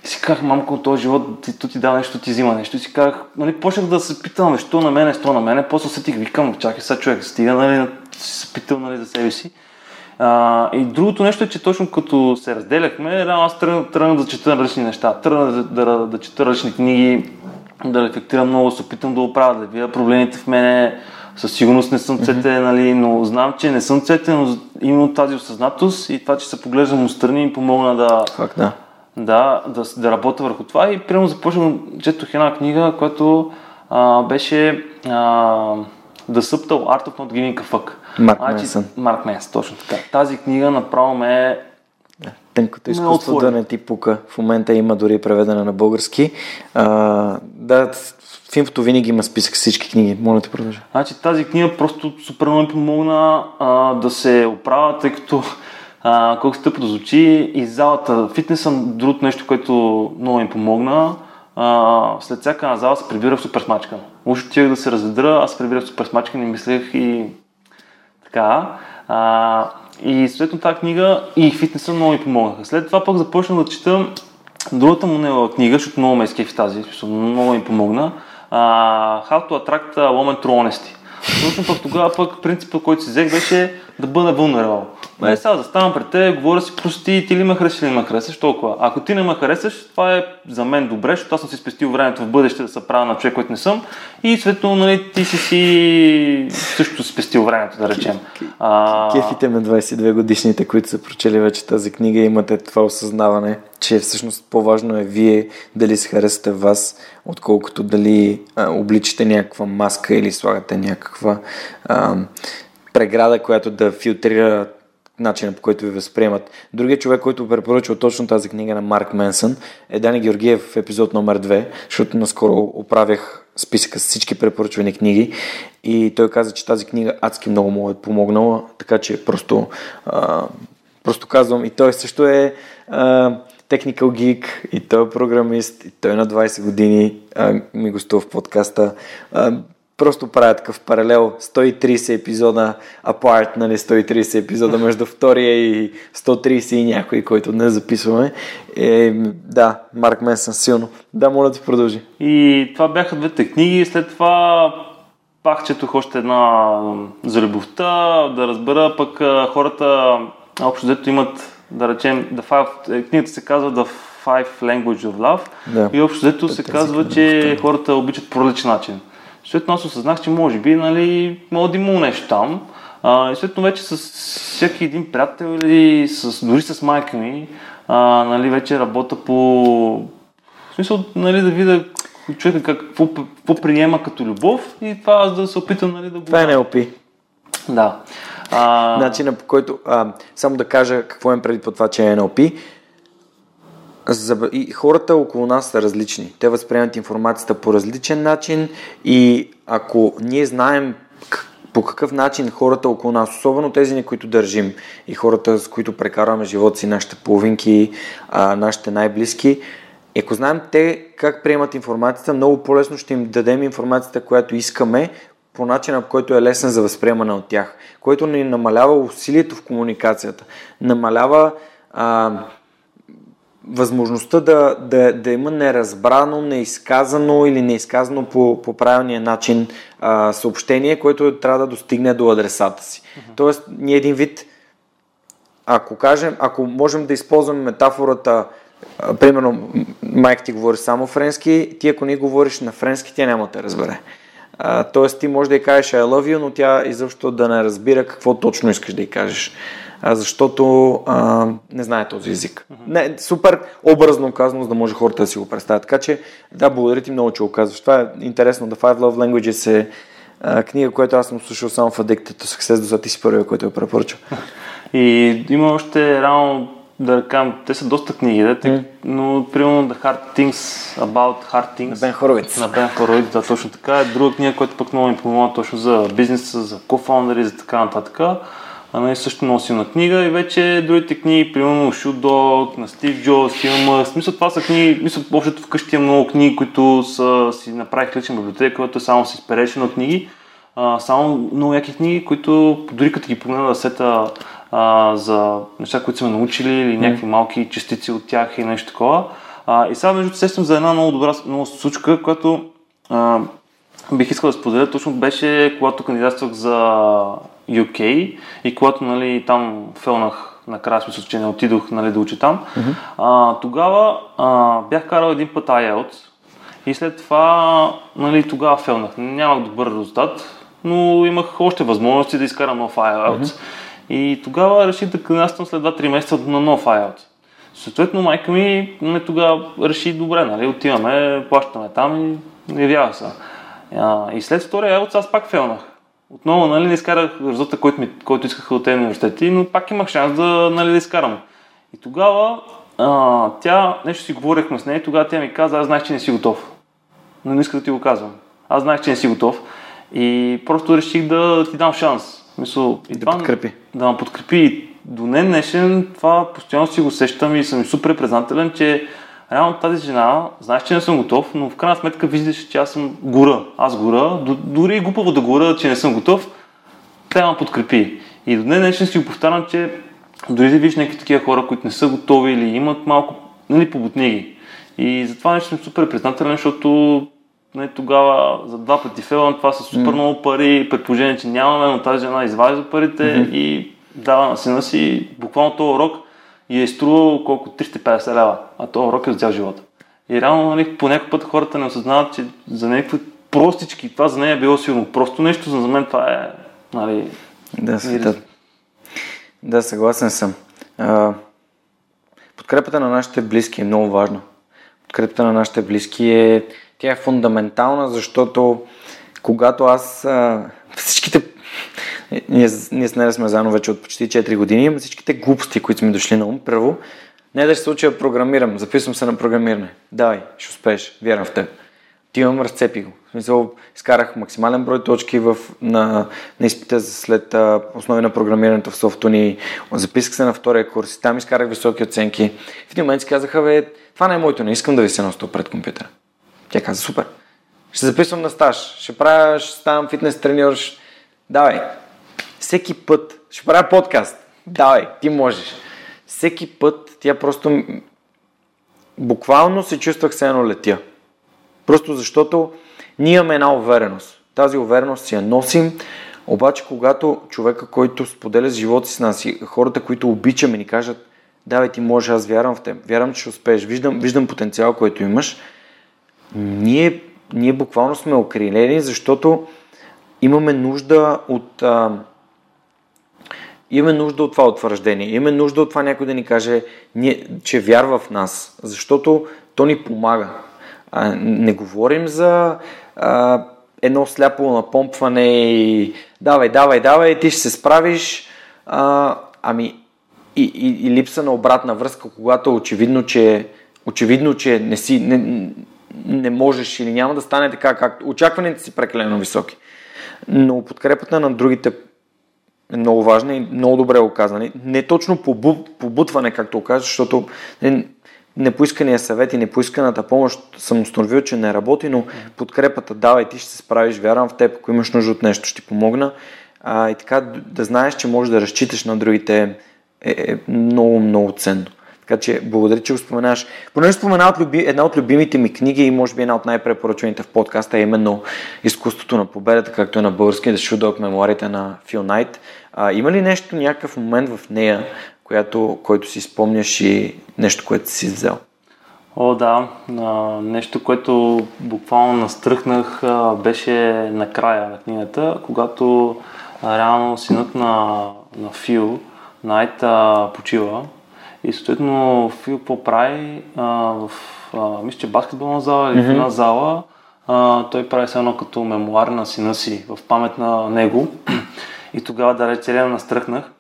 и си казах, мамка, от този живот ти, то ти дава нещо, ти взима нещо. И си казах, нали, почнах да се питам, що на мене, що на мене. После сетих, викам, чакай сега човек, стига, нали, си се питал нали, за себе си. А, и другото нещо е, че точно като се разделяхме, аз тръгнах да чета различни неща, тръгнах да, да, да, да чета различни книги, да рефлектирам много, се опитам да оправя, да видя проблемите в мене. Със сигурност не съм цвете, mm-hmm. нали, но знам, че не съм цвете, но именно тази осъзнатост и това, че се поглеждам отстрани ми помогна да, Фак, да. Да, да, да работя върху това и прямо започнах, четох една книга, която а, беше а, The Subtle Art of Not Giving a Fuck. Марк значи, Менсън. Марк Менсън, точно така. Тази книга направо ме Тънкото изкуство да не ти пука. В момента има дори преведена на български. А, да, в инфото винаги има списък с всички книги. Моля те продължа. Значи тази книга просто супер ми помогна а, да се оправя, тъй като а, колко да звучи и залата. Фитнеса, другото нещо, което много ми помогна. А, след всяка на зала се прибира в супер смачка. Уж отивах да се разведра, аз се прибирах супер смачка, не мислех и така. А, и съответно тази книга и фитнеса много ми помогнаха. След това пък започнах да чета другата му нева книга, защото много ме изкефи тази, много ми помогна. Uh, How to Attract a Woman True Honesty. Точно пък тогава пък принципът, който си взех беше да бъда vulnerable. Не, сега заставам пред те, говоря си прости, ти ли ме харесаш или ме харесаш, толкова. Ако ти не ме харесаш, това е за мен добре, защото аз съм си спестил времето в бъдеще да се правя на човек, който не съм. И съответно, нали, ти си си също спестил времето, да речем. А... Кефите на 22 годишните, които са прочели вече тази книга, имате това осъзнаване, че всъщност по-важно е вие дали се харесате вас, отколкото дали а, обличате някаква маска или слагате някаква а, преграда, която да филтрира начина по който ви възприемат. Другият човек, който препоръчва точно тази книга на Марк Менсън е Дани Георгиев в епизод номер 2, защото наскоро оправях списъка с всички препоръчвани книги и той каза, че тази книга адски много му е помогнала, така че просто, а, просто казвам и той също е а, technical и той е програмист и той е на 20 години а, ми гостува в подкаста. А, просто правя такъв паралел 130 епизода apart, нали, 130 епизода между втория и 130 и някой, който не записваме. Е, да, Марк Менсън силно. Да, моля да продължи. И това бяха двете книги. След това пак четох още една за любовта, да разбера пък хората общо дето имат, да речем, the five, е, книгата се казва The Five Language of Love да. и общо дето се казва, че хората обичат по различен начин. След аз осъзнах, че може би, нали, мога да има нещо там. А, и след вече с всеки един приятел или с, дори с майка ми, а, нали, вече работя по... В смисъл, нали, да видя човека какво, какво приема като любов и това аз да се опитам нали, да го... Това е НЛП. Да. А... Начина по който... А, само да кажа какво е преди по това, че е НЛП и хората около нас са различни. Те възприемат информацията по различен начин и ако ние знаем по какъв начин хората около нас, особено тези, на които държим и хората, с които прекарваме живота си, нашите половинки, а, нашите най-близки, ако знаем те как приемат информацията, много по-лесно ще им дадем информацията, която искаме, по начина, по който е лесен за възприемане от тях, който ни намалява усилието в комуникацията, намалява а, възможността да, да, да има неразбрано, неизказано или неизказано по, по правилния начин а, съобщение, което трябва да достигне до адресата си. Uh-huh. Тоест, ние един вид, ако кажем, ако можем да използваме метафората, а, примерно, майка ти говори само френски, ти ако не говориш на френски, тя няма да те разбере. А, тоест ти можеш да й кажеш I love you, но тя изобщо да не разбира какво точно искаш да й кажеш. А, защото а, не знае този език. Не, супер образно казано, за да може хората да си го представят. Така че, да, благодаря ти много, че го казваш. Това е интересно. The Five Love Languages е а, книга, която аз съм слушал само в Addicted to Success, до ти си първия, който я препоръча. И има още рано да ръкам, те са доста книги, да, mm. но примерно The Hard Things About Hard Things. На Бен Хоровиц. На Бен Хоровиц, да, точно така. Е друга книга, която пък много ми помогна точно за бизнеса, за кофаундъри, за така нататък. Не също много силна книга и вече другите книги, примерно Dog, на Стив Джобс, имам, смисъл това са книги, мисля, общото вкъщи има много книги, които са, си направих лична библиотека, която е само с изперечена книги. А, само много яки книги, които дори като ги погледна да сета а, за неща, които сме научили или някакви малки частици от тях и нещо такова. А, и сега между сещам за една много добра много случка, която а, бих искал да споделя. Точно беше когато кандидатствах за UK и когато нали, там фелнах накрая смисъл, че не отидох нали, да уча там. Mm-hmm. А, тогава а, бях карал един път IELTS и след това нали, тогава фелнах. Нямах добър резултат, но имах още възможности да изкарам нов IELTS. Mm-hmm. И тогава реших да кандидатствам след 2-3 месеца на нов IELTS. Съответно, майка ми не тогава реши добре, нали, отиваме, плащаме там и явява се. И след втория IELTS аз пак фелнах. Отново, нали, не изкарах резултата, който, ми, който искаха от тези университети, но пак имах шанс да, нали, да изкарам. И тогава а, тя, нещо си говорихме с нея, тогава тя ми каза, аз знаех, че не си готов. Но не исках да ти го казвам. Аз знаех, че не си готов. И просто реших да ти дам шанс. Мисъл, и да това, подкрепи. Да ме подкрепи. И до днес днешен това постоянно си го сещам и съм супер признателен, че реално тази жена, знаеш, че не съм готов, но в крайна сметка виждаш, че аз съм гора. Аз гора, дори е глупаво да гора, че не съм готов, трябва да подкрепи. И до днес днешен си го повтарям, че дори да видиш някакви такива хора, които не са готови или имат малко нали, побутни ги. И затова нещо съм супер признателен, защото нали, тогава за два пъти фелвам, това са супер mm. много пари, предположение, че нямаме, но тази жена изважда парите mm-hmm. и дава на сина си буквално този урок и е струвал колко 350 лева, а този урок е за цял живота. И реално, нали, по някой път хората не осъзнават, че за някакви простички, това за нея е било сигурно просто нещо, за мен това е, нали... Да, света. Да, съгласен съм. А, подкрепата на нашите близки е много важна. Подкрепата на нашите близки е тя е фундаментална, защото когато аз а, всичките ние, ние с нея сме заедно вече от почти 4 години, всичките глупости, които сме дошли на ум, първо, не да се случи да програмирам, записвам се на програмиране. Давай, ще успееш, вярвам в теб. Отивам, разцепи го. В смисъл, изкарах максимален брой точки в, на, на изпита след а, основи на програмирането в софтуни. Записах се на втория курс и там изкарах високи оценки. В един момент си казаха, бе, това не е моето, не искам да ви се на пред компютъра. Тя каза, супер. Ще записвам на стаж, ще правя, ще ставам фитнес треньор, ще... давай. Всеки път, ще правя подкаст. Давай, ти можеш. Всеки път тя просто буквално се чувствах се едно летя. Просто защото ние имаме една увереност. Тази увереност си я носим, обаче когато човека, който споделя живота си с нас и хората, които обичаме, ни кажат, давай ти можеш, аз вярвам в теб, вярвам, че ще успееш, виждам, виждам потенциал, който имаш, ние, ние буквално сме окрилени, защото имаме нужда от а, имаме нужда от това утвърждение, имаме нужда от това някой да ни каже, че вярва в нас, защото то ни помага. Не говорим за едно сляпо напомпване и давай, давай, давай, ти ще се справиш. А, ами и, и, и липса на обратна връзка, когато очевидно, че, очевидно, че не си, не, не можеш или няма да стане така, както очакваните си прекалено високи. Но подкрепата на другите е много важна и много добре оказана. Не точно побутване, както кажа, защото непоискания съвет и непоисканата помощ съм установил, че не работи, но подкрепата давай, ти ще се справиш, вярвам в теб, ако имаш нужда от нещо, ще помогна. А, и така да знаеш, че можеш да разчиташ на другите е, е много, много ценно. Така че благодаря, че го споменаш. Понеже спомена от люби, една от любимите ми книги и може би една от най-препоръчените в подкаста е именно Изкуството на победата, както е на български, да Shoot Dog мемуарите на Фил Найт. А, има ли нещо, някакъв момент в нея, която, който си спомняш и нещо, което си взел? О, да. А, нещо, което буквално настръхнах, а, беше накрая на книгата, когато а, реално синът на, на Фил, Найт, а, почива. И съответно Фил по-прави а, в, а, мисля, че баскетболна зала или в една зала, а, той прави се едно като мемуар на сина си в памет на него. И тогава да рече настръхнах.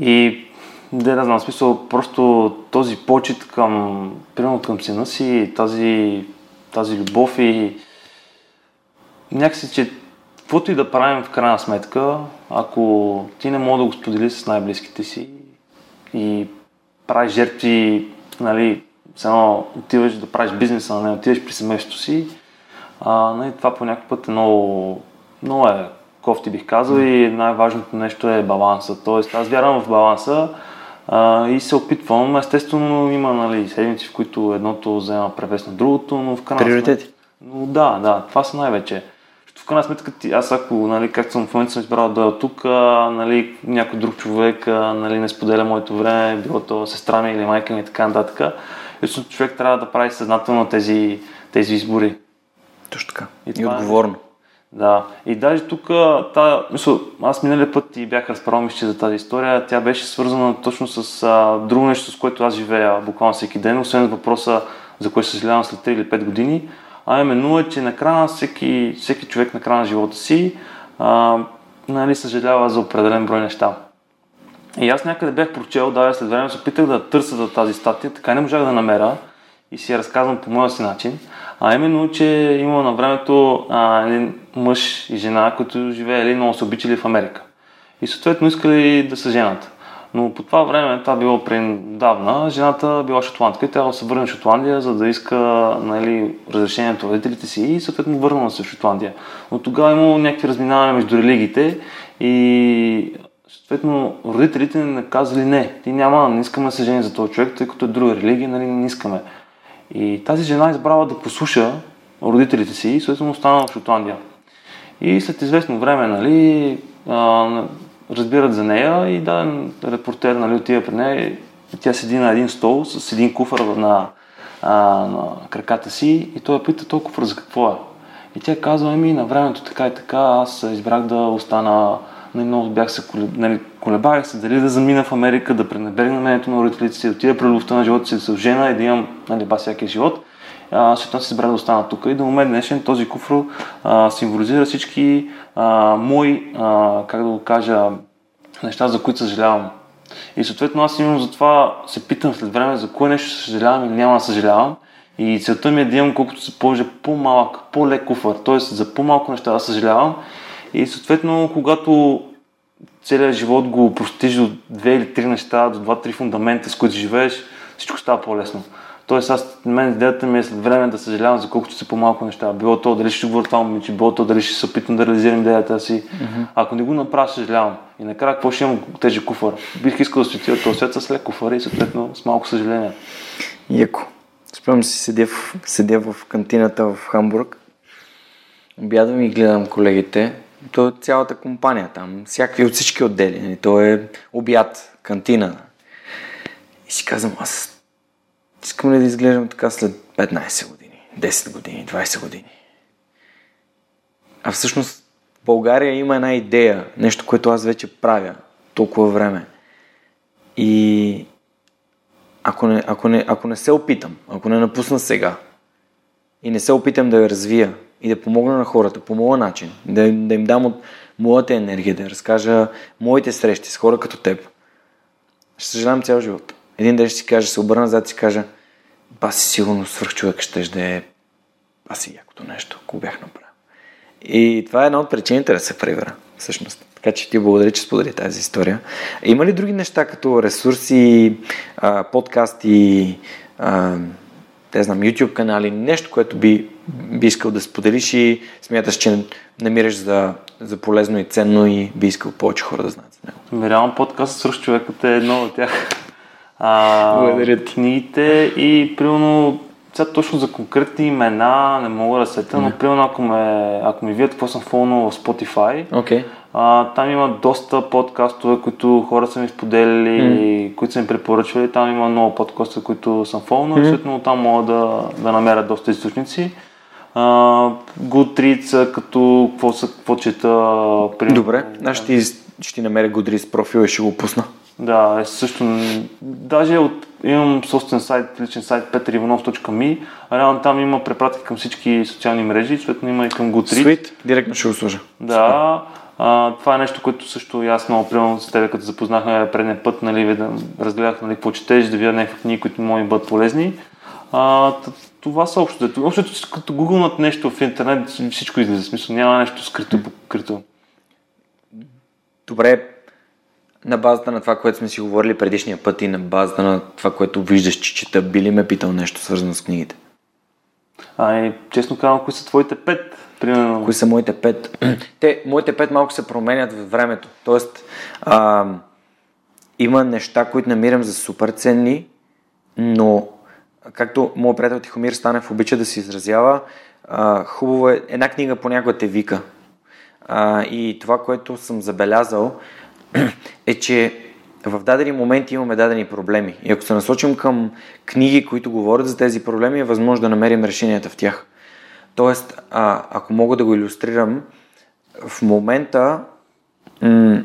И да, не знам, смисъл, просто този почет към, примерно към сина си, тази, тази любов и някакси, че каквото и да правим в крайна сметка, ако ти не мога да го сподели с най-близките си и правиш жертви, нали, едно отиваш да правиш бизнеса, не отиваш при семейството си, а, нали, това по някакъв път е много, много е кофти бих казал и най-важното нещо е баланса. Тоест аз вярвам в баланса а, и се опитвам. Естествено има нали, седмици, в които едното взема превес на другото, но в крайна Приоритети. Но да, да, това са най-вече. Крайна сметка, аз ако, нали, както съм в момента съм избрал да е тук, а, нали, някой друг човек а, нали, не споделя моето време, било то сестра ми или майка ми и така нататък. Лично човек трябва да прави съзнателно тези, тези избори. Точно така. И И, това е- отговорно. Да, и даже тук, та, мисъл, аз миналия път и бях разправил мисля, за тази история, тя беше свързана точно с а, друго нещо, с което аз живея буквално всеки ден, освен въпроса за кое съжалявам след 3 или 5 години, а именно е, че накрая всеки, всеки човек на края на живота си а, нали, съжалява за определен брой неща. И аз някъде бях прочел, да, след време се опитах да търся за тази статия, така не можах да намеря и си я разказвам по моя си начин. А именно, че има на времето а, един мъж и жена, които живеели много се обичали в Америка. И съответно искали да се женат. Но по това време, това било давна, жената била шотландка и трябва да се върне в Шотландия, за да иска нали, разрешението на родителите си и съответно върнала се в Шотландия. Но тогава имало някакви разминавания между религиите и съответно родителите не казали не, ти няма, не искаме да се жени за този човек, тъй като е друга религия, нали, не искаме. И тази жена избрала да послуша родителите си и съответно останала в Шотландия. И след известно време, нали, разбират за нея и да, репортер нали, отива при нея и тя седи на един стол с един куфър на, а, на краката си и той я пита този куфър за какво е. И тя казва, ами на времето така и така, аз избрах да остана, нали, много бях се нали, колебах се дали да замина в Америка, да пренебрегна мнението на родителите си, да отида при любовта на живота си, да се жена и да имам нали, ба всякия живот. Това се избрах да остана тук и до момент днешен този куфро а, символизира всички а, мои, а, как да го кажа, неща, за които съжалявам. И съответно аз именно затова се питам след време за кое нещо съжалявам или няма да съжалявам. И целта ми е да имам колкото се положи по-малък, по-лек куфър, т.е. за по-малко неща да съжалявам. И съответно, когато целият живот го простиш до две или три неща, до два-три фундамента, с които живееш, всичко става по-лесно. Тоест, аз, мен идеята ми е след време да съжалявам за колкото са по-малко неща. Било то дали ще говоря това момиче, било то дали ще се опитам да реализирам идеята си. Mm-hmm. Ако не го направя, съжалявам. И накрая, какво ще имам тежи куфър? Бих искал да отида този свет с лек куфър и съответно с малко съжаление. Яко. Спомням си, седя в, седя в кантината в Хамбург. Обядвам и гледам колегите. То е цялата компания там, всякакви от всички отдели. нали, То е обяд, кантина. И си казвам, аз искам ли да изглеждам така след 15 години, 10 години, 20 години. А всъщност в България има една идея, нещо, което аз вече правя толкова време. И ако не, ако, не, ако не се опитам, ако не напусна сега и не се опитам да я развия и да помогна на хората по моя начин, да, да им дам от моята енергия, да разкажа моите срещи с хора като теб, ще съжалявам цял живот. Един ден ще си кажа, се обърна назад и си кажа, баси сигурно свърх човек ще да е баси якото нещо, ако бях направил. И това е една от причините да се превера, всъщност. Така че ти благодаря, че сподели тази история. Има ли други неща, като ресурси, подкасти, те знам, YouTube канали, нещо, което би, би искал да споделиш и смяташ, че намираш за, за полезно и ценно и би искал повече хора да знаят за него? Реално подкаст свърх човекът е едно от тях. А, Благодаря ти. Книгите и примерно сега точно за конкретни имена не мога да сета, но примерно ако, ме, ако ми видят какво съм фолнал в Spotify. Okay. А, там има доста подкастове, които хора са ми споделили, mm. които са ми препоръчвали. Там има много подкастове, които съм фолнал mm. и съответно там мога да, да намеря доста източници. Goodreads, като какво, са, какво чета. Примерно, Добре, аз ще, ще ти намеря Goodreads профил и ще го пусна. Да, е също. Даже от, имам собствен сайт, личен сайт peterivanov.me. Реално там има препратки към всички социални мрежи, съответно има и към Goodreads. Sweet, директно ще го служа. Да. А, това е нещо, което също аз много примерно с теб, като запознахме предния път, нали, да разгледах нали, какво четеш, да видя някакви книги, които могат да бъдат полезни. А, това са общо. Общо, като гугълнат нещо в интернет, всичко излиза. Смисъл, няма нещо скрито покрито. Добре, на базата на това, което сме си говорили предишния път и на базата на това, което виждаш, че чета, би ли ме питал нещо свързано с книгите? Ай, честно казвам, кои са твоите пет? Примерно. Кои са моите пет? Те, моите пет малко се променят във времето. Тоест, а, има неща, които намирам за супер ценни, но както моят приятел Тихомир Станев обича да се изразява, а, хубаво е, една книга понякога те вика. А, и това, което съм забелязал, е, че в дадени моменти имаме дадени проблеми. И ако се насочим към книги, които говорят за тези проблеми, е възможно да намерим решенията в тях. Тоест, а, ако мога да го иллюстрирам, в момента м-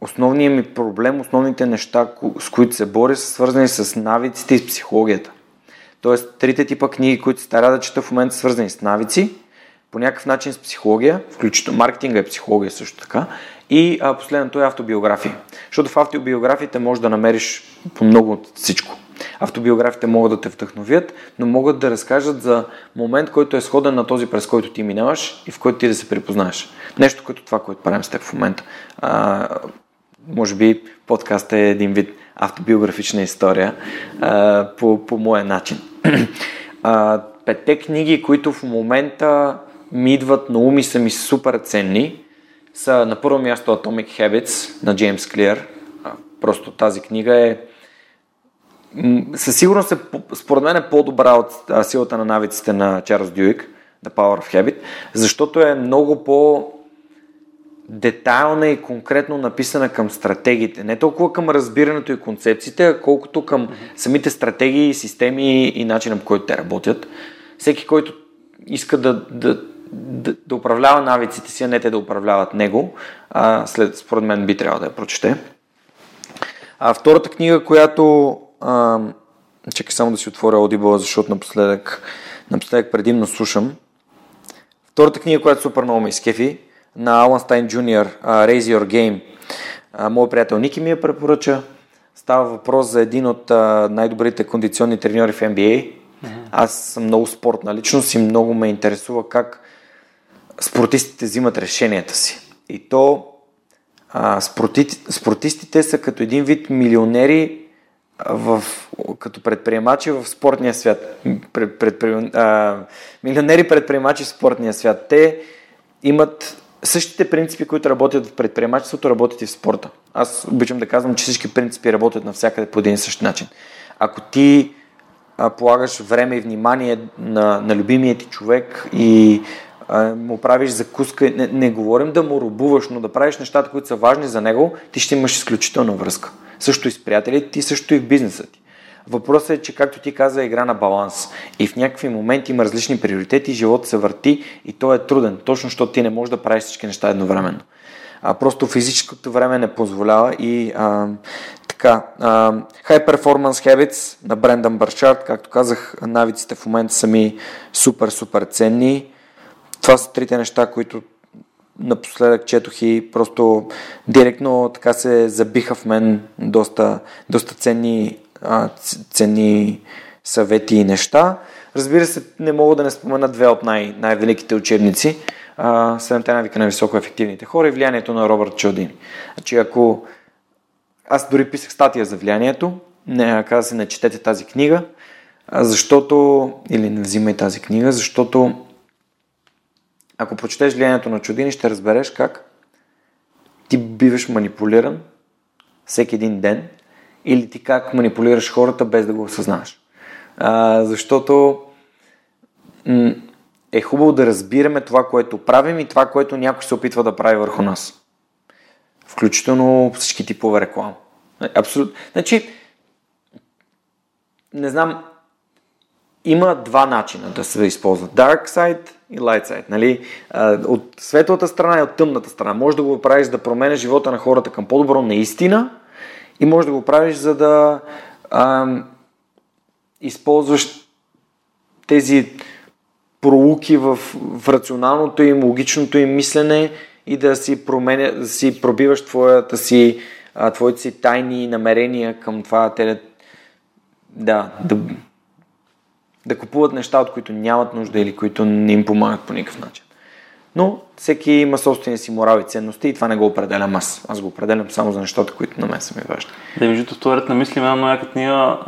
основният ми проблем, основните неща, с които се боря, са свързани с навиците и с психологията. Тоест, трите типа книги, които се стара да чета в момента, са свързани с навици, по някакъв начин с психология, включително маркетинга е психология също така, и а, последното е автобиографии. Защото в автобиографиите можеш да намериш по много от всичко. Автобиографите могат да те вдъхновят, но могат да разкажат за момент, който е сходен на този, през който ти минаваш и в който ти да се припознаеш. Нещо като това, което правим с теб в момента. А, може би подкаст е един вид автобиографична история а, по, по моя начин. А, петте книги, които в момента ми идват на уми са ми супер ценни, са на първо място Atomic Habits на Джеймс Клиер. Просто тази книга е със сигурност е, според мен е по-добра от силата на навиците на Чарлз Дюик, The Power of Habit, защото е много по детайлна и конкретно написана към стратегиите. Не толкова към разбирането и концепциите, а колкото към самите стратегии, системи и начина по който те работят. Всеки, който иска да, да, да, да управлява навиците си, а не те да управляват него, а, след, според мен би трябвало да я прочете. А втората книга, която а, чакай само да си отворя Audible, защото напоследък, напоследък предимно слушам. Втората книга, която супер много ме изкефи, на Алан Стайн Джуниор, Raise Your Game. А, моят приятел Ники ми я препоръча. Става въпрос за един от а, най-добрите кондиционни треньори в NBA. Аз съм много спортна личност и много ме интересува как спортистите взимат решенията си. И то а, спорти, спортистите са като един вид милионери в, като предприемачи в спортния свят. Пред, пред, а, милионери предприемачи в спортния свят. Те имат същите принципи, които работят в предприемачеството, работят и в спорта. Аз обичам да казвам, че всички принципи работят навсякъде по един и същ начин. Ако ти а, полагаш време и внимание на, на любимия ти човек и му правиш закуска, не, не говорим да му рубуваш, но да правиш нещата, които са важни за него, ти ще имаш изключителна връзка. Също и с приятелите ти, също и в бизнеса ти. Въпросът е, че както ти каза, игра на баланс. И в някакви моменти има различни приоритети, живота се върти и то е труден, точно защото ти не можеш да правиш всички неща едновременно. А, просто физическото време не позволява и а, така. А, High Performance Habits на Брендан Барчард, както казах, навиците в момента са ми супер, супер ценни. Това са трите неща, които напоследък четох и просто директно така се забиха в мен доста, доста ценни, а, ценни съвети и неща. Разбира се, не мога да не спомена две от най- най-великите учебници. Седемте навика на високо ефективните хора и влиянието на Робърт Чалдини. Значи, ако аз дори писах статия за влиянието, не, каза се не четете тази книга, защото, или не взимай тази книга, защото ако прочетеш влиянието на чудини, ще разбереш как ти биваш манипулиран всеки един ден или ти как манипулираш хората без да го осъзнаваш. А, защото м- е хубаво да разбираме това, което правим и това, което някой се опитва да прави върху нас. Включително всички типове реклама. Абсолютно. Значи, не знам, има два начина да се използват. Dark side и light side. Нали? От светлата страна и от тъмната страна. Може да го правиш да променя живота на хората към по-добро наистина и може да го правиш за да ам, използваш тези проуки в, в рационалното им, логичното им мислене и да си, променя, да си пробиваш твоята си, а, твоите си тайни намерения към това те да, да, да купуват неща, от които нямат нужда или които не им помагат по никакъв начин. Но всеки има собствени си морал и ценности и това не го определям аз. Аз го определям само за нещата, които на мен са ми важни. Да, между вторият на мисли, една яка книга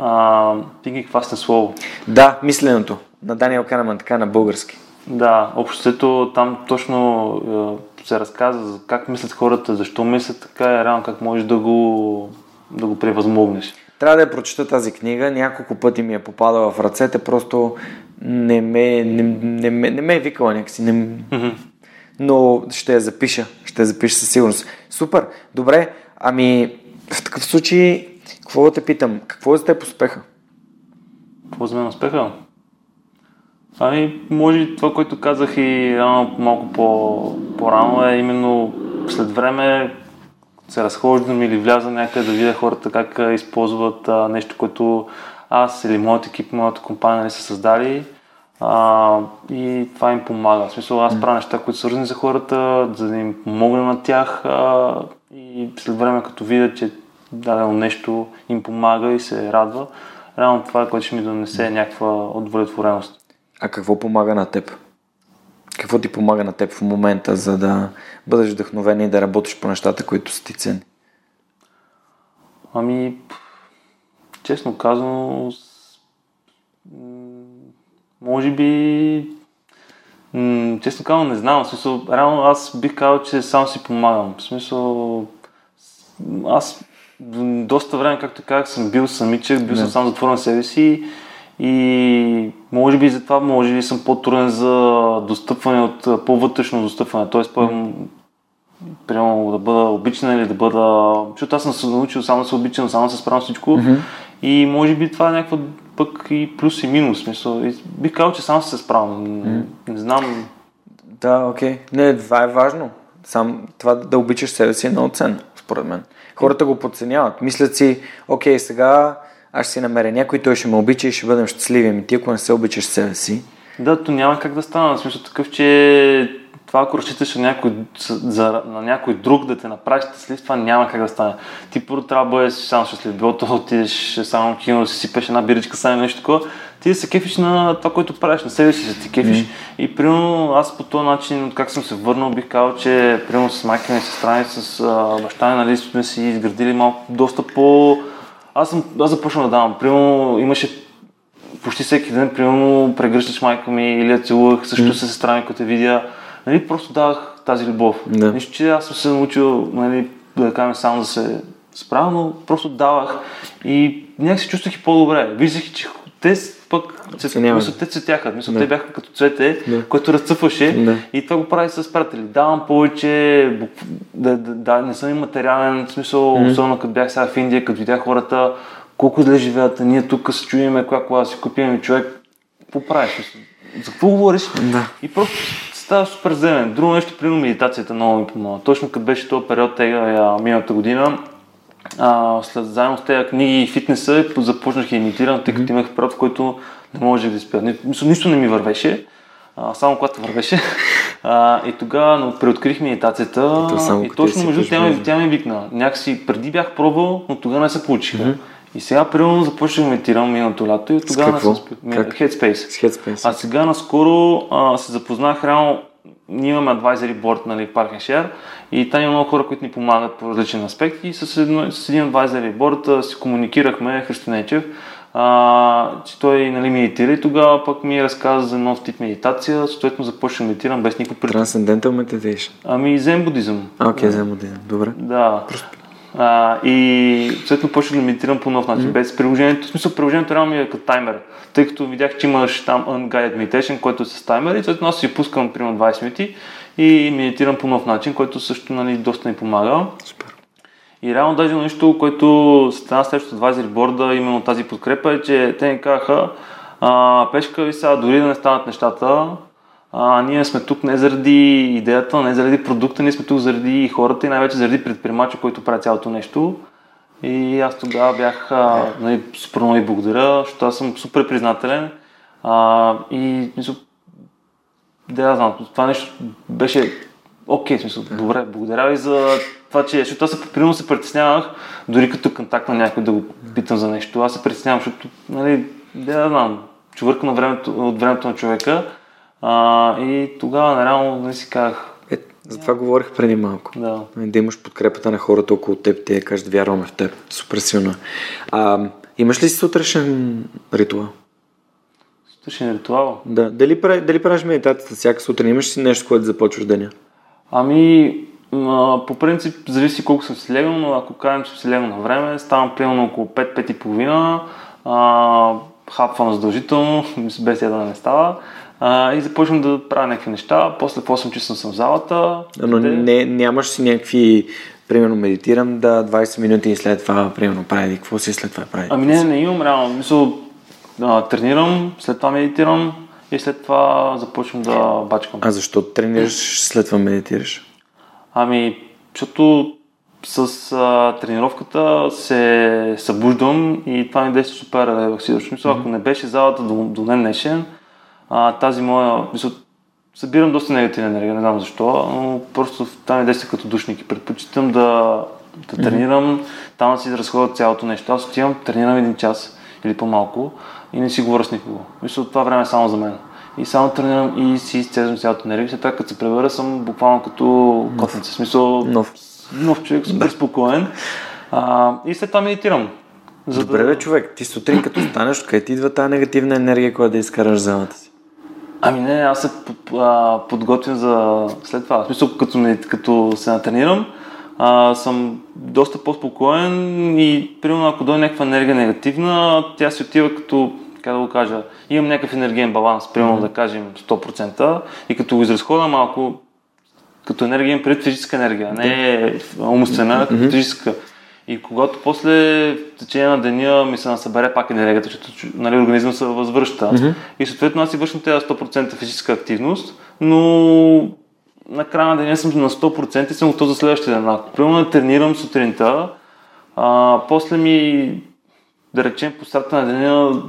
Тиги Квасне слово. Да, мисленето. На Даниел Канеман, така на български. Да, обществото там точно е, се разказва за как мислят хората, защо мислят така и реално как можеш да го, да го превъзмогнеш. Трябва да я прочета тази книга, няколко пъти ми е попадала в ръцете, просто не ме, не, не, не, не ме е викала някакси. Не... Mm-hmm. Но ще я запиша, ще я запиша със сигурност. Супер, добре, ами в такъв случай, какво да те питам, какво е за теб успеха? Какво за мен успеха? Ами, може това, което казах и рано, малко по, по-рано е именно след време се разхождам или вляза някъде да видя хората как използват а, нещо, което аз или моят екип, моята компания нали, са създали а, и това им помага. В смисъл, аз правя неща, които са свързани за хората, за да им помогна на тях а, и след време като видя, че дадено нещо им помага и се радва, реално това е което ще ми донесе някаква удовлетвореност. А какво помага на теб? Какво ти помага на теб в момента, за да бъдеш вдъхновен и да работиш по нещата, които са ти ценни? Ами, честно казано, може би, честно казано, не знам. В смисъл, реално аз бих казал, че сам си помагам. В смисъл, аз доста време, както казах, съм бил самичък, бил съм сам затворен себе си и може би затова може би съм по-труден за достъпване от по-вътрешно достъпване, т.е. по примерно да бъда обичан или да бъда... Защото аз съм се научил само да се обичам, само да се справям всичко mm-hmm. и може би това е някаква пък и плюс и минус. Смисъл. И бих казал, че сам се справям. Mm-hmm. Не знам. Да, окей. Okay. Не, това е важно. Сам това да обичаш себе си е много ценно, според мен. Хората го подценяват. Мислят си, окей, сега аз ще си намеря някой, той ще ме обича и ще бъдем щастливи. Ами ти ако не се обичаш себе си. Да, то няма как да стане. В смисъл такъв, че това ако разчиташ на някой, за, на някой друг да те направи щастлив, това няма как да стане. Ти първо трябва да бъдеш само щастлив. Било то отидеш само кино, да си сипеш една биричка, само нещо такова. Ти да се кефиш на това, което правиш, на себе си да ти кефиш. Mm. И примерно аз по този начин, как съм се върнал, бих казал, че примерно с майка ми, сестра ми, с а, баща ми, нали, сме си изградили малко доста по аз, съм, аз започвам да давам. Примерно имаше почти всеки ден, примерно прегръщаш майка ми или я целувах, също mm. се сестра ми, като видя. Нали, просто давах тази любов. Да. Нищо, че аз съм се научил, нали, да кажем, само да се справя, но просто давах и някак се чувствах и по-добре. Виждах, че те пък мисля, те цветяха, мисля, да. те бяха като цвете, да. което разцъфваше да. и това го прави с приятели. Давам повече, да, да, да, не съм и материален, в смисъл, mm-hmm. особено като бях сега в Индия, като видях хората, колко зле живеят, ние тук се чуиме, коя кола си купим човек, какво правиш? За какво говориш? Да. И просто става супер земен. Друго нещо, примерно медитацията много ми помага. Точно като беше този период тега миналата година, а, след заедно с тези книги и фитнеса започнах и имитирам, тъй като имах период, в който не можех да спя. Нищо, не ми вървеше, а, само когато вървеше. А, и тогава но преоткрих медитацията и, и точно между тя, ми, тя ми викна. Някакси преди бях пробвал, но тогава не се получиха. Mm-hmm. И сега, примерно, започнах да медитирам миналото лято и тогава не съм спил. Headspace. Headspace. А сега наскоро а, се запознах реално ние имаме advisory board, нали, Park and Share и там има много хора, които ни помагат по различни аспекти и с, едно, с един advisory board си комуникирахме, Христинечев, а, че той нали, медитира и тогава пък ми разказа за нов тип медитация, съответно започна да медитирам без никакво пред... Transcendental meditation? Ами зен будизъм. Окей, okay, зен будизъм, добре. Да. Просто... А, и съответно почнах да медитирам по нов начин, mm-hmm. без приложението. В смисъл, приложението реално ми е като таймер, тъй като видях, че имаш там Unguided Meditation, който е с таймер и съответно аз си пускам примерно 20 минути и медитирам по нов начин, който също нали, доста ми помага. Супер. И реално даже нещо, което стана следващото advisory борда, именно тази подкрепа е, че те ни казаха, а, Пешка, ви сега дори да не станат нещата, а, ние сме тук не заради идеята, не заради продукта, ние сме тук заради хората и най-вече заради предприемача, който прави цялото нещо. И аз тогава бях, а, нали, супер много и благодаря, защото аз съм супер признателен. А, и мисля, да, знам, това нещо беше окей, okay, смисъл, добре, благодаря ви за това, че, защото аз примерно се притеснявах, дори като контакт на някой да го питам за нещо, аз се притеснявам, защото, нали, да, знам, човърка на времето, от времето на човека. А, и тогава, нареално, не си казах, е, за това говорих преди малко. Да. да имаш подкрепата на хората около теб, те кажат, вярваме в теб. Супер силно. А, имаш ли си сутрешен ритуал? Сутрешен ритуал? Да. Дали, дали правиш медитацията всяка сутрин? Имаш си нещо, което започваш деня? Ами, по принцип, зависи колко съм си легнал, но ако кажем, че си легнал на време, ставам примерно около 5-5 и половина, хапвам задължително, без ядене не става. А, и започвам да правя някакви неща. После в 8 часа съм в залата. Но къде... не, нямаш си някакви примерно медитирам да 20 минути и след това примерно прави. Какво си след това прави? Ами не, не имам реално. Мисъл, а, тренирам, след това медитирам и след това започвам да бачкам. А защо тренираш, след това медитираш? Ами, защото с а, тренировката се събуждам и това ми действа супер релаксиращо. Мисля, ако не беше залата до, до днен днешен, а, тази моя, събирам доста негативна енергия, не знам защо, но просто там ми действа като душник и предпочитам да, да тренирам, там да си изразходя цялото нещо. Аз отивам, тренирам един час или по-малко и не си говоря с никого. Мисля, това време е само за мен. И само тренирам и си изцезвам цялата енергия. След това, като се превърна, съм буквално като котница. Смисъл, нов нов човек, супер спокоен. А, и след това медитирам. За Добре, да... бе, човек, ти сутрин като станеш, къде ти идва тази негативна енергия, която да изкараш залата си? Ами не, аз се подготвям за след това. В смисъл, като, като се натренирам, а, съм доста по-спокоен и примерно ако дойде някаква енергия негативна, тя си отива като, как да го кажа, имам някакъв енергиен баланс, примерно mm-hmm. да кажем 100% и като го изразхода малко, като енергия имам пред физическа енергия, не е умствена, mm-hmm. физическа. И когато после в течение на деня ми се насъбере пак енергията, защото нали, организма се възвръща. Mm-hmm. И съответно аз си вършам тези 100% физическа активност, но на края на деня съм на 100% и съм готов за следващия ден. Ако примерно тренирам сутринта, а, после ми да речем по старта на деня,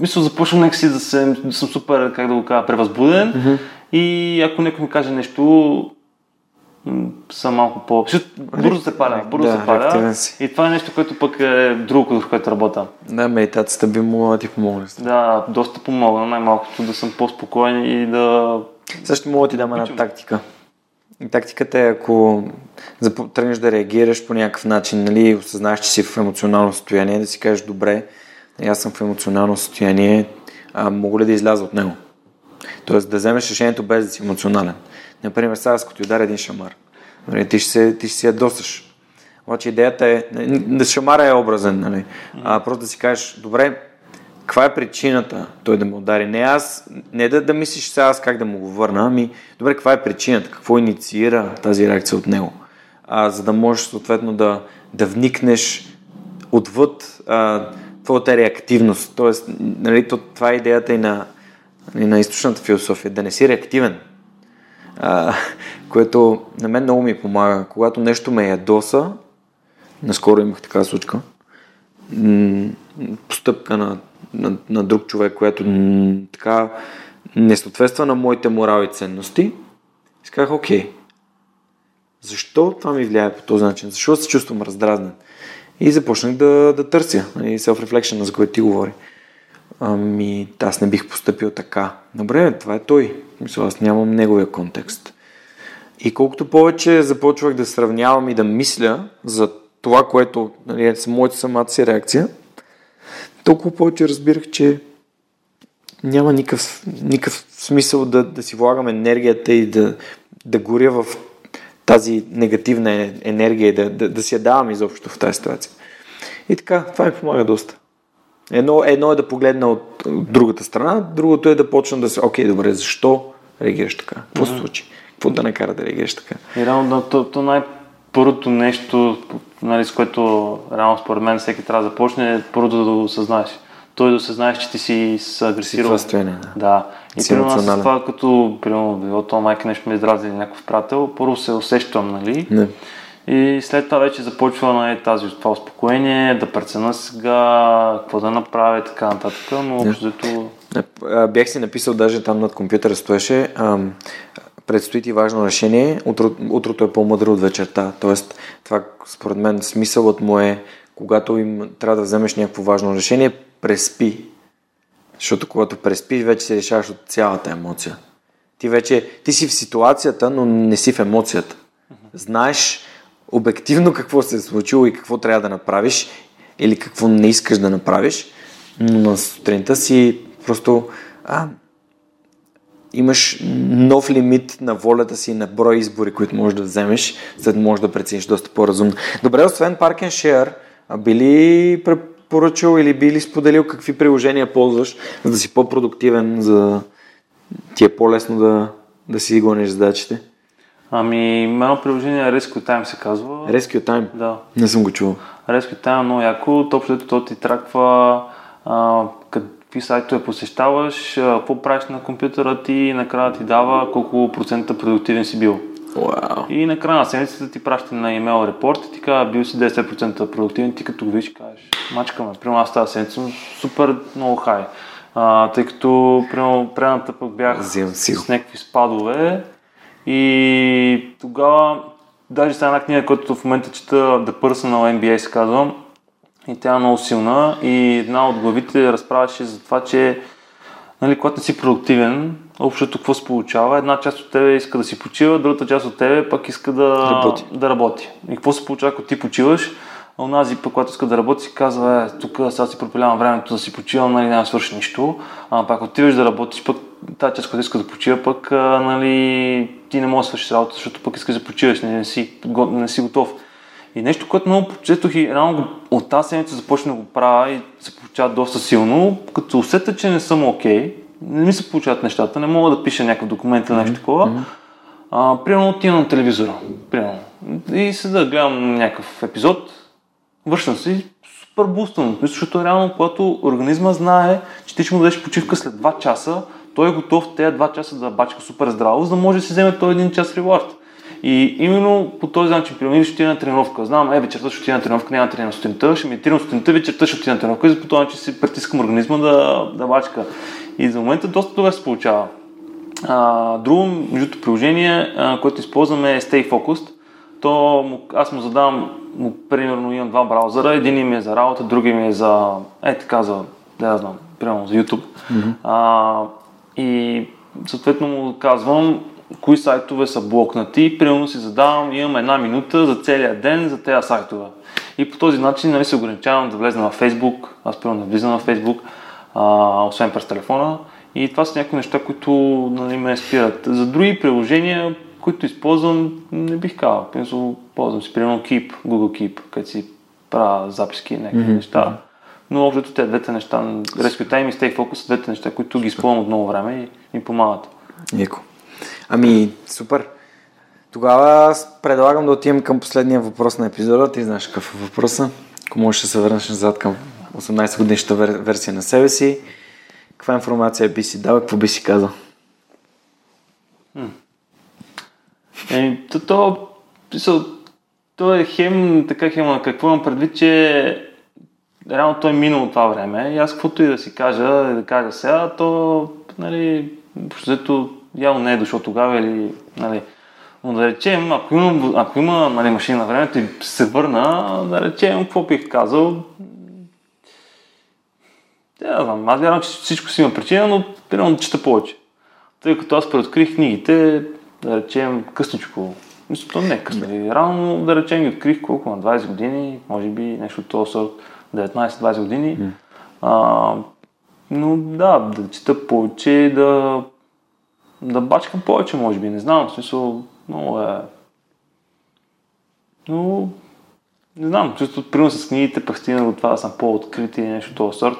мисля, започвам някакси да, се, да съм супер, как да го кажа, превъзбуден. Mm-hmm. И ако някой ми каже нещо, съм малко по... Бързо се паля, бързо да, се паля. Си. И това е нещо, което пък е друго, в което работя. Да, медитацията би могла да ти помогне. Да, доста помогна, най-малкото да съм по-спокоен и да... Също мога да ти дам една тактика. И тактиката е, ако тръгнеш да реагираш по някакъв начин, нали, осъзнаеш, че си в емоционално състояние, да си кажеш, добре, аз съм в емоционално състояние, а мога ли да изляза от него? Тоест да вземеш решението без да си емоционален. Например, сега ако ти ударя един шамар, нали, ти ще, се, ти ще си ядосаш. Обаче идеята е, да шамара е образен, нали? а просто да си кажеш, добре, каква е причината той да ме удари? Не аз, не да, да мислиш сега аз как да му го върна, ами добре, каква е причината? Какво инициира тази реакция от него? А, за да можеш съответно да, да вникнеш отвъд а, твоята реактивност. Тоест, нали, това е идеята и на, и на източната философия, да не си реактивен. А, което на мен много ми помага. Когато нещо ме ядоса, наскоро имах така случка, постъпка на, на, на друг човек, което така не съответства на моите морал и ценности, и казах, окей, защо това ми влияе по този начин? Защо се чувствам раздразнен? И започнах да, да търся, нали, self-reflection, за което ти говори. Ами, аз не бих поступил така. Добре, това е той. Мисля, аз нямам неговия контекст. И колкото повече започвах да сравнявам и да мисля за това, което нали, е моята самата си реакция, толкова повече разбирах, че няма никакъв, никакъв смисъл да, да си влагам енергията и да, да горя в тази негативна енергия и да, да, да си я давам изобщо в тази ситуация. И така, това ми помага доста. Едно, едно е да погледна от, другата страна, другото е да почна да се, окей, добре, защо реагираш така? Какво се случи? Какво да накара да реагираш така? И реално то, то най-първото нещо, нали, с което реално според мен всеки трябва да започне, е първото да го осъзнаеш. Той да осъзнаеш, че ти си с агресирал. Си да. да. И примерно аз това, като примерно било то майка нещо ме издразни или някакъв приятел, първо се усещам, нали? Не. И след това вече започва нали, тази, това успокоение, да прецена сега, какво да направя и така нататък, но общото... Бях си написал даже там над компютъра стоеше, ам, предстои ти важно решение, утро, утрото е по-мъдро от вечерта. Тоест, това според мен смисълът му е, когато им трябва да вземеш някакво важно решение, преспи. Защото когато преспиш, вече се решаваш от цялата емоция. Ти вече, ти си в ситуацията, но не си в емоцията. Знаеш обективно какво се е случило и какво трябва да направиш или какво не искаш да направиш, но на сутринта си просто а, имаш нов лимит на волята си на брой избори, които можеш да вземеш, за да можеш да прецениш доста по-разумно. Добре, освен Park and Share, били препоръчал или били споделил какви приложения ползваш, за да си по-продуктивен, за ти е по-лесно да, да си гониш задачите? Ами, едно приложение Rescue Time се казва. Rescue Time? Да. Не съм го чувал. Rescue Time е много яко. Общо то ти траква а, какви сайтове посещаваш, какво правиш на компютъра ти и накрая ти дава колко процента продуктивен си бил. Wow. И накрая на седмицата ти праща на имейл репорт и ти казва, бил си 10% продуктивен, ти като го видиш кажеш, мачкаме, примерно аз тази седмица съм супер много хай. А, тъй като примерно предната пък бях с някакви спадове и тогава даже стана една книга, която в момента чета The Personal MBA се казва и тя е много силна и една от главите разправяше за това, че нали, когато не си продуктивен, общото какво се получава? Една част от тебе иска да си почива, другата част от тебе пък иска да работи. Да работи. И какво се получава, когато ти почиваш? А онази пък, когато иска да работи, си казва, е, тук сега си пропилявам времето да си почивам, нали, няма свърши нищо. А пак отиваш да работиш, пък тази част, която иска да почива, пък нали, ти не можеш да свършиш работа, защото пък искаш да почиваш, не, не, си, не си готов. И нещо, което много почетох и реално от тази седмица започна да го правя и се получава доста силно, като усета, че не съм окей, okay, не ми се получават нещата, не мога да пиша някакъв документ или нещо такова. Mm-hmm. А, примерно отивам на телевизора, примерно, и седа да гледам някакъв епизод, вършам си супер бустан, защото реално, когато организма знае, че ти ще му дадеш почивка след 2 часа, той е готов тези 2 часа да бачка супер здраво, за да може да си вземе този един час ревард. И именно по този начин, примерно, ще отида на тренировка. Знам, е, вечерта ще отида на тренировка, няма тренирам сутринта, ще ми тренирам сутринта, вечерта ще отида на тренировка и по този начин си притискам организма да, да бачка. И за момента доста добре се получава. А, друго, между приложение, а, което използваме е Stay Focused. То, аз му задавам, му, примерно имам два браузъра, един ми е за работа, другия ми е за, е така, за, да знам, примерно за YouTube. Mm-hmm. А, и съответно му казвам, кои сайтове са блокнати. Примерно си задавам, имам една минута за целия ден за тези сайтове. И по този начин нали, се ограничавам да влезна на Facebook, аз примерно не влизам на Facebook, а, освен през телефона. И това са някои неща, които нали, ме спират. За други приложения, които използвам, не бих казал. Ползвам си, примерно Keep, Google Keep, където си правя записки, някакви mm-hmm. неща. Но общото те двете неща, Rescue Time и Stay Focus са двете неща, които ги използвам от много време и ми помагат. Яко. Ами, супер. Тогава предлагам да отидем към последния въпрос на епизода. Ти знаеш какъв е въпроса. Ако можеш да се върнеш назад към 18 годишната версия на себе си, каква информация би си дал, какво би си казал? Еми, то, то, то, то е хем, така хем, какво имам предвид, че реално той е минало това време и аз каквото и да си кажа, да кажа сега, то, нали, защото явно не е дошло тогава или, нали, но да речем, ако има, ако има нали, машина на времето и се върна, да речем, какво бих казал, да, знам, аз вярвам, че всичко си има причина, но примерно чета повече. Тъй като аз преоткрих книгите, да речем, късничко. Мисля, то не е късно. Да. Рано, да речем, ги открих колко на 20 години, може би нещо от този сорт, 19-20 години. Mm. А, но да, да чета повече, да, да бачкам повече, може би, не знам, в смисъл, много е Но не знам, често примерно с книгите пък стигна до това да съм по-открит и нещо този сорт.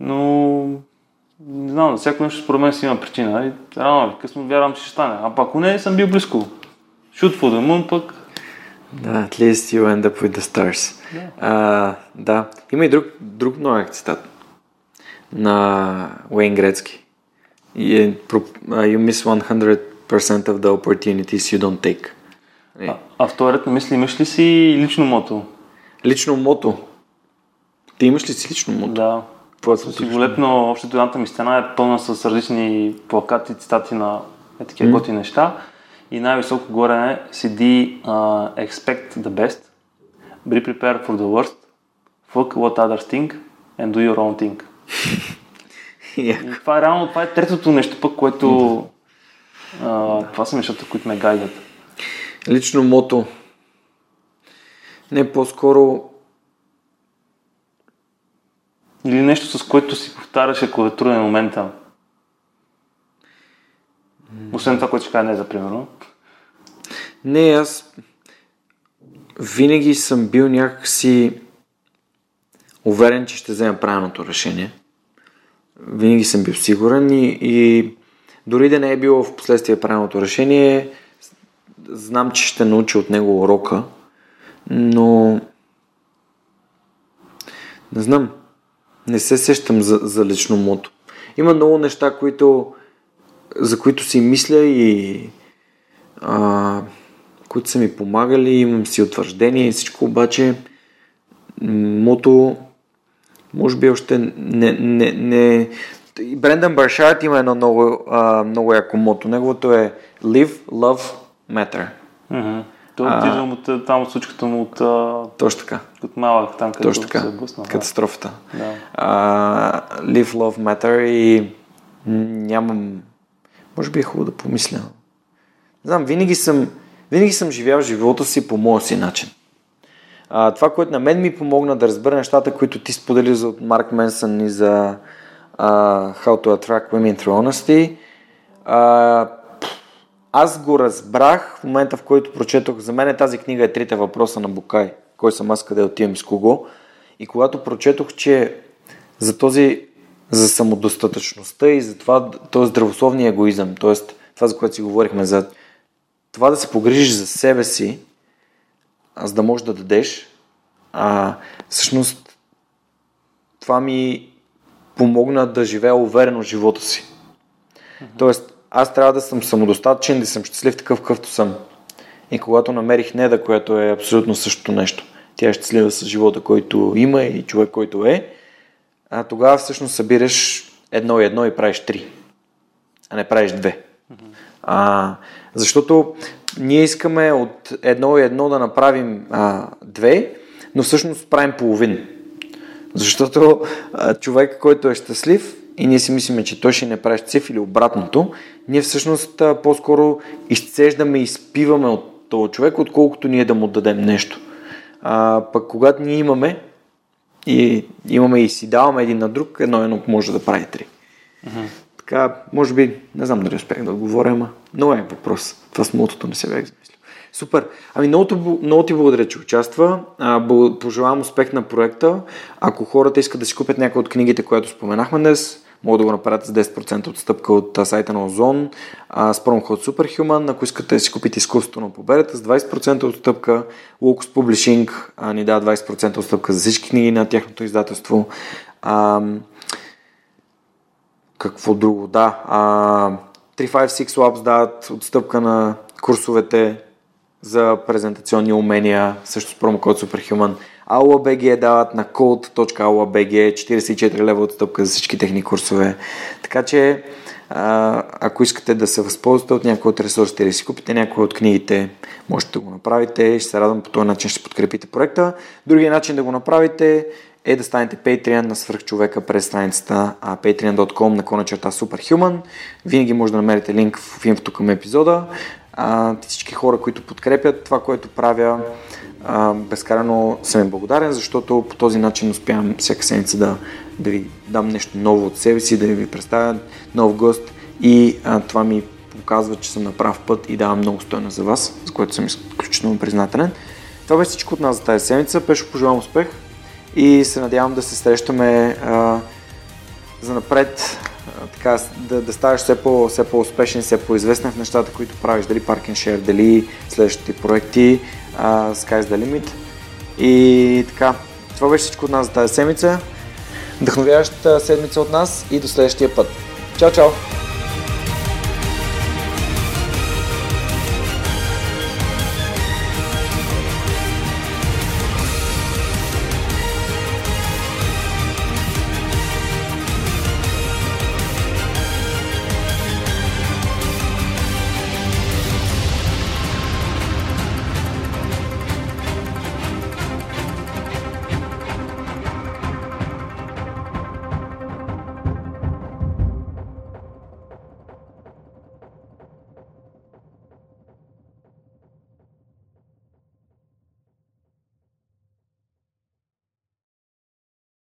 Но не знам, всяко нещо според мен си има причина. И рано или късно вярвам, че ще стане. А пак ако не, съм бил близко. Shoot for the moon пък. Да, at least you end up with the stars. Да. А, да. Има и друг, друг новия цитат на Уейн Грецки. You, you miss 100% of the opportunities you don't take. Е. А, а вторият на мисли, имаш ли си лично мото? Лично мото. Ти имаш ли си лично мото? Да. Е Си твоето го лепно, общото едната ми стена е пълна с различни плакати, цитати на е, такива Мгм. готини неща. И най-високо горе седи uh, expect the best, be prepared for the worst, fuck what others think and do your own thing. Yeah. Това е реално, това е третото нещо пък, което а, това са нещата, които ме гайдат. Лично мото. Не, по-скоро Или нещо, с което си повтаряш, ако е труден момента. Освен това, което ще кажа не за примерно. Не, аз винаги съм бил някакси уверен, че ще взема правилното решение. Винаги съм бил сигурен и, и дори да не е било в последствие правилното решение, знам, че ще науча от него урока, но не знам, не се сещам за, за лично мото. Има много неща, които, за които си мисля и а, които са ми помагали, имам си утвърждение и всичко, обаче мото може би още не... не, не... Брендан Баршарт има едно много, а, много яко мото. Неговото е Live, Love, Matter. Mm-hmm. Той А. отидва от, там от случката му от, Точно така. от малък, там където Точно така. се е. Катастрофата. Да. А, live, Love, Matter и нямам... Може би е хубаво да помисля. Знам, винаги съм, винаги съм живял живота си по моя си начин. А, това, което на мен ми помогна да разбера нещата, които ти сподели за Марк Менсън и за а, How to Attract Women Through Honesty, а, аз го разбрах в момента, в който прочетох. За мен тази книга е трите въпроса на Букай. Кой съм аз, къде отивам с кого. И когато прочетох, че за този, за самодостатъчността и за това, този здравословния егоизъм, т.е. това, за което си говорихме, за това да се погрижиш за себе си, за да можеш да дадеш, а, всъщност това ми помогна да живея уверено в живота си. Тоест, аз трябва да съм самодостатъчен, да съм щастлив такъв какъвто съм. И когато намерих Неда, която е абсолютно същото нещо, тя е щастлива с живота, който има и човек, който е, а тогава всъщност събираш едно и едно и правиш три, а не правиш две. А, защото ние искаме от едно и едно да направим а, две, но всъщност правим половин. Защото а, човек, който е щастлив и ние си мислиме, че той ще не прави щастлив или обратното, ние всъщност а, по-скоро изцеждаме и изпиваме от този човек, отколкото ние да му дадем нещо. А, пък когато ние имаме и имаме и си даваме един на друг, едно едно може да прави три. Така, може би, не знам дали успях да отговоря, ама много е въпрос. Това с мотото не се бях замислил. Супер. Ами много, много ти благодаря, че участва. А, пожелавам успех на проекта. Ако хората искат да си купят някои от книгите, които споменахме днес, могат да го направят с 10% отстъпка от сайта на Озон, а, с промокод Superhuman. Ако искате да си купите изкуството на победата с 20% отстъпка, Locus Publishing а, ни дава 20% отстъпка за всички книги на тяхното издателство. А, какво друго? Да. А, 356 Labs дават отстъпка на курсовете за презентационни умения, също с промокод Superhuman. AulaBG дават на code.aulabg 44 лева отстъпка за всички техни курсове. Така че, ако искате да се възползвате от някои от ресурсите или си купите някои от книгите, можете да го направите ще се радвам по този начин ще подкрепите проекта. Другия начин да го направите е да станете Patreon на свръхчовека през страницата patreon.com на кона черта Superhuman. Винаги може да намерите линк в инфото към епизода. А, всички хора, които подкрепят това, което правя, а, безкрайно съм им благодарен, защото по този начин успявам всяка седмица да, да ви дам нещо ново от себе си, да ви представя нов гост и а, това ми показва, че съм на прав път и давам много стойност за вас, за което съм изключително признателен. това беше всичко от нас за тази седмица. Пешо пожелавам успех и се надявам да се срещаме а, за напред така, да, да ставаш все, по, все по-успешен, все по-известен в нещата, които правиш, дали Park дали следващите проекти, uh, Sky's the Limit. И така, това беше всичко от нас за тази седмица. Вдъхновяваща седмица от нас и до следващия път. Чао, чао!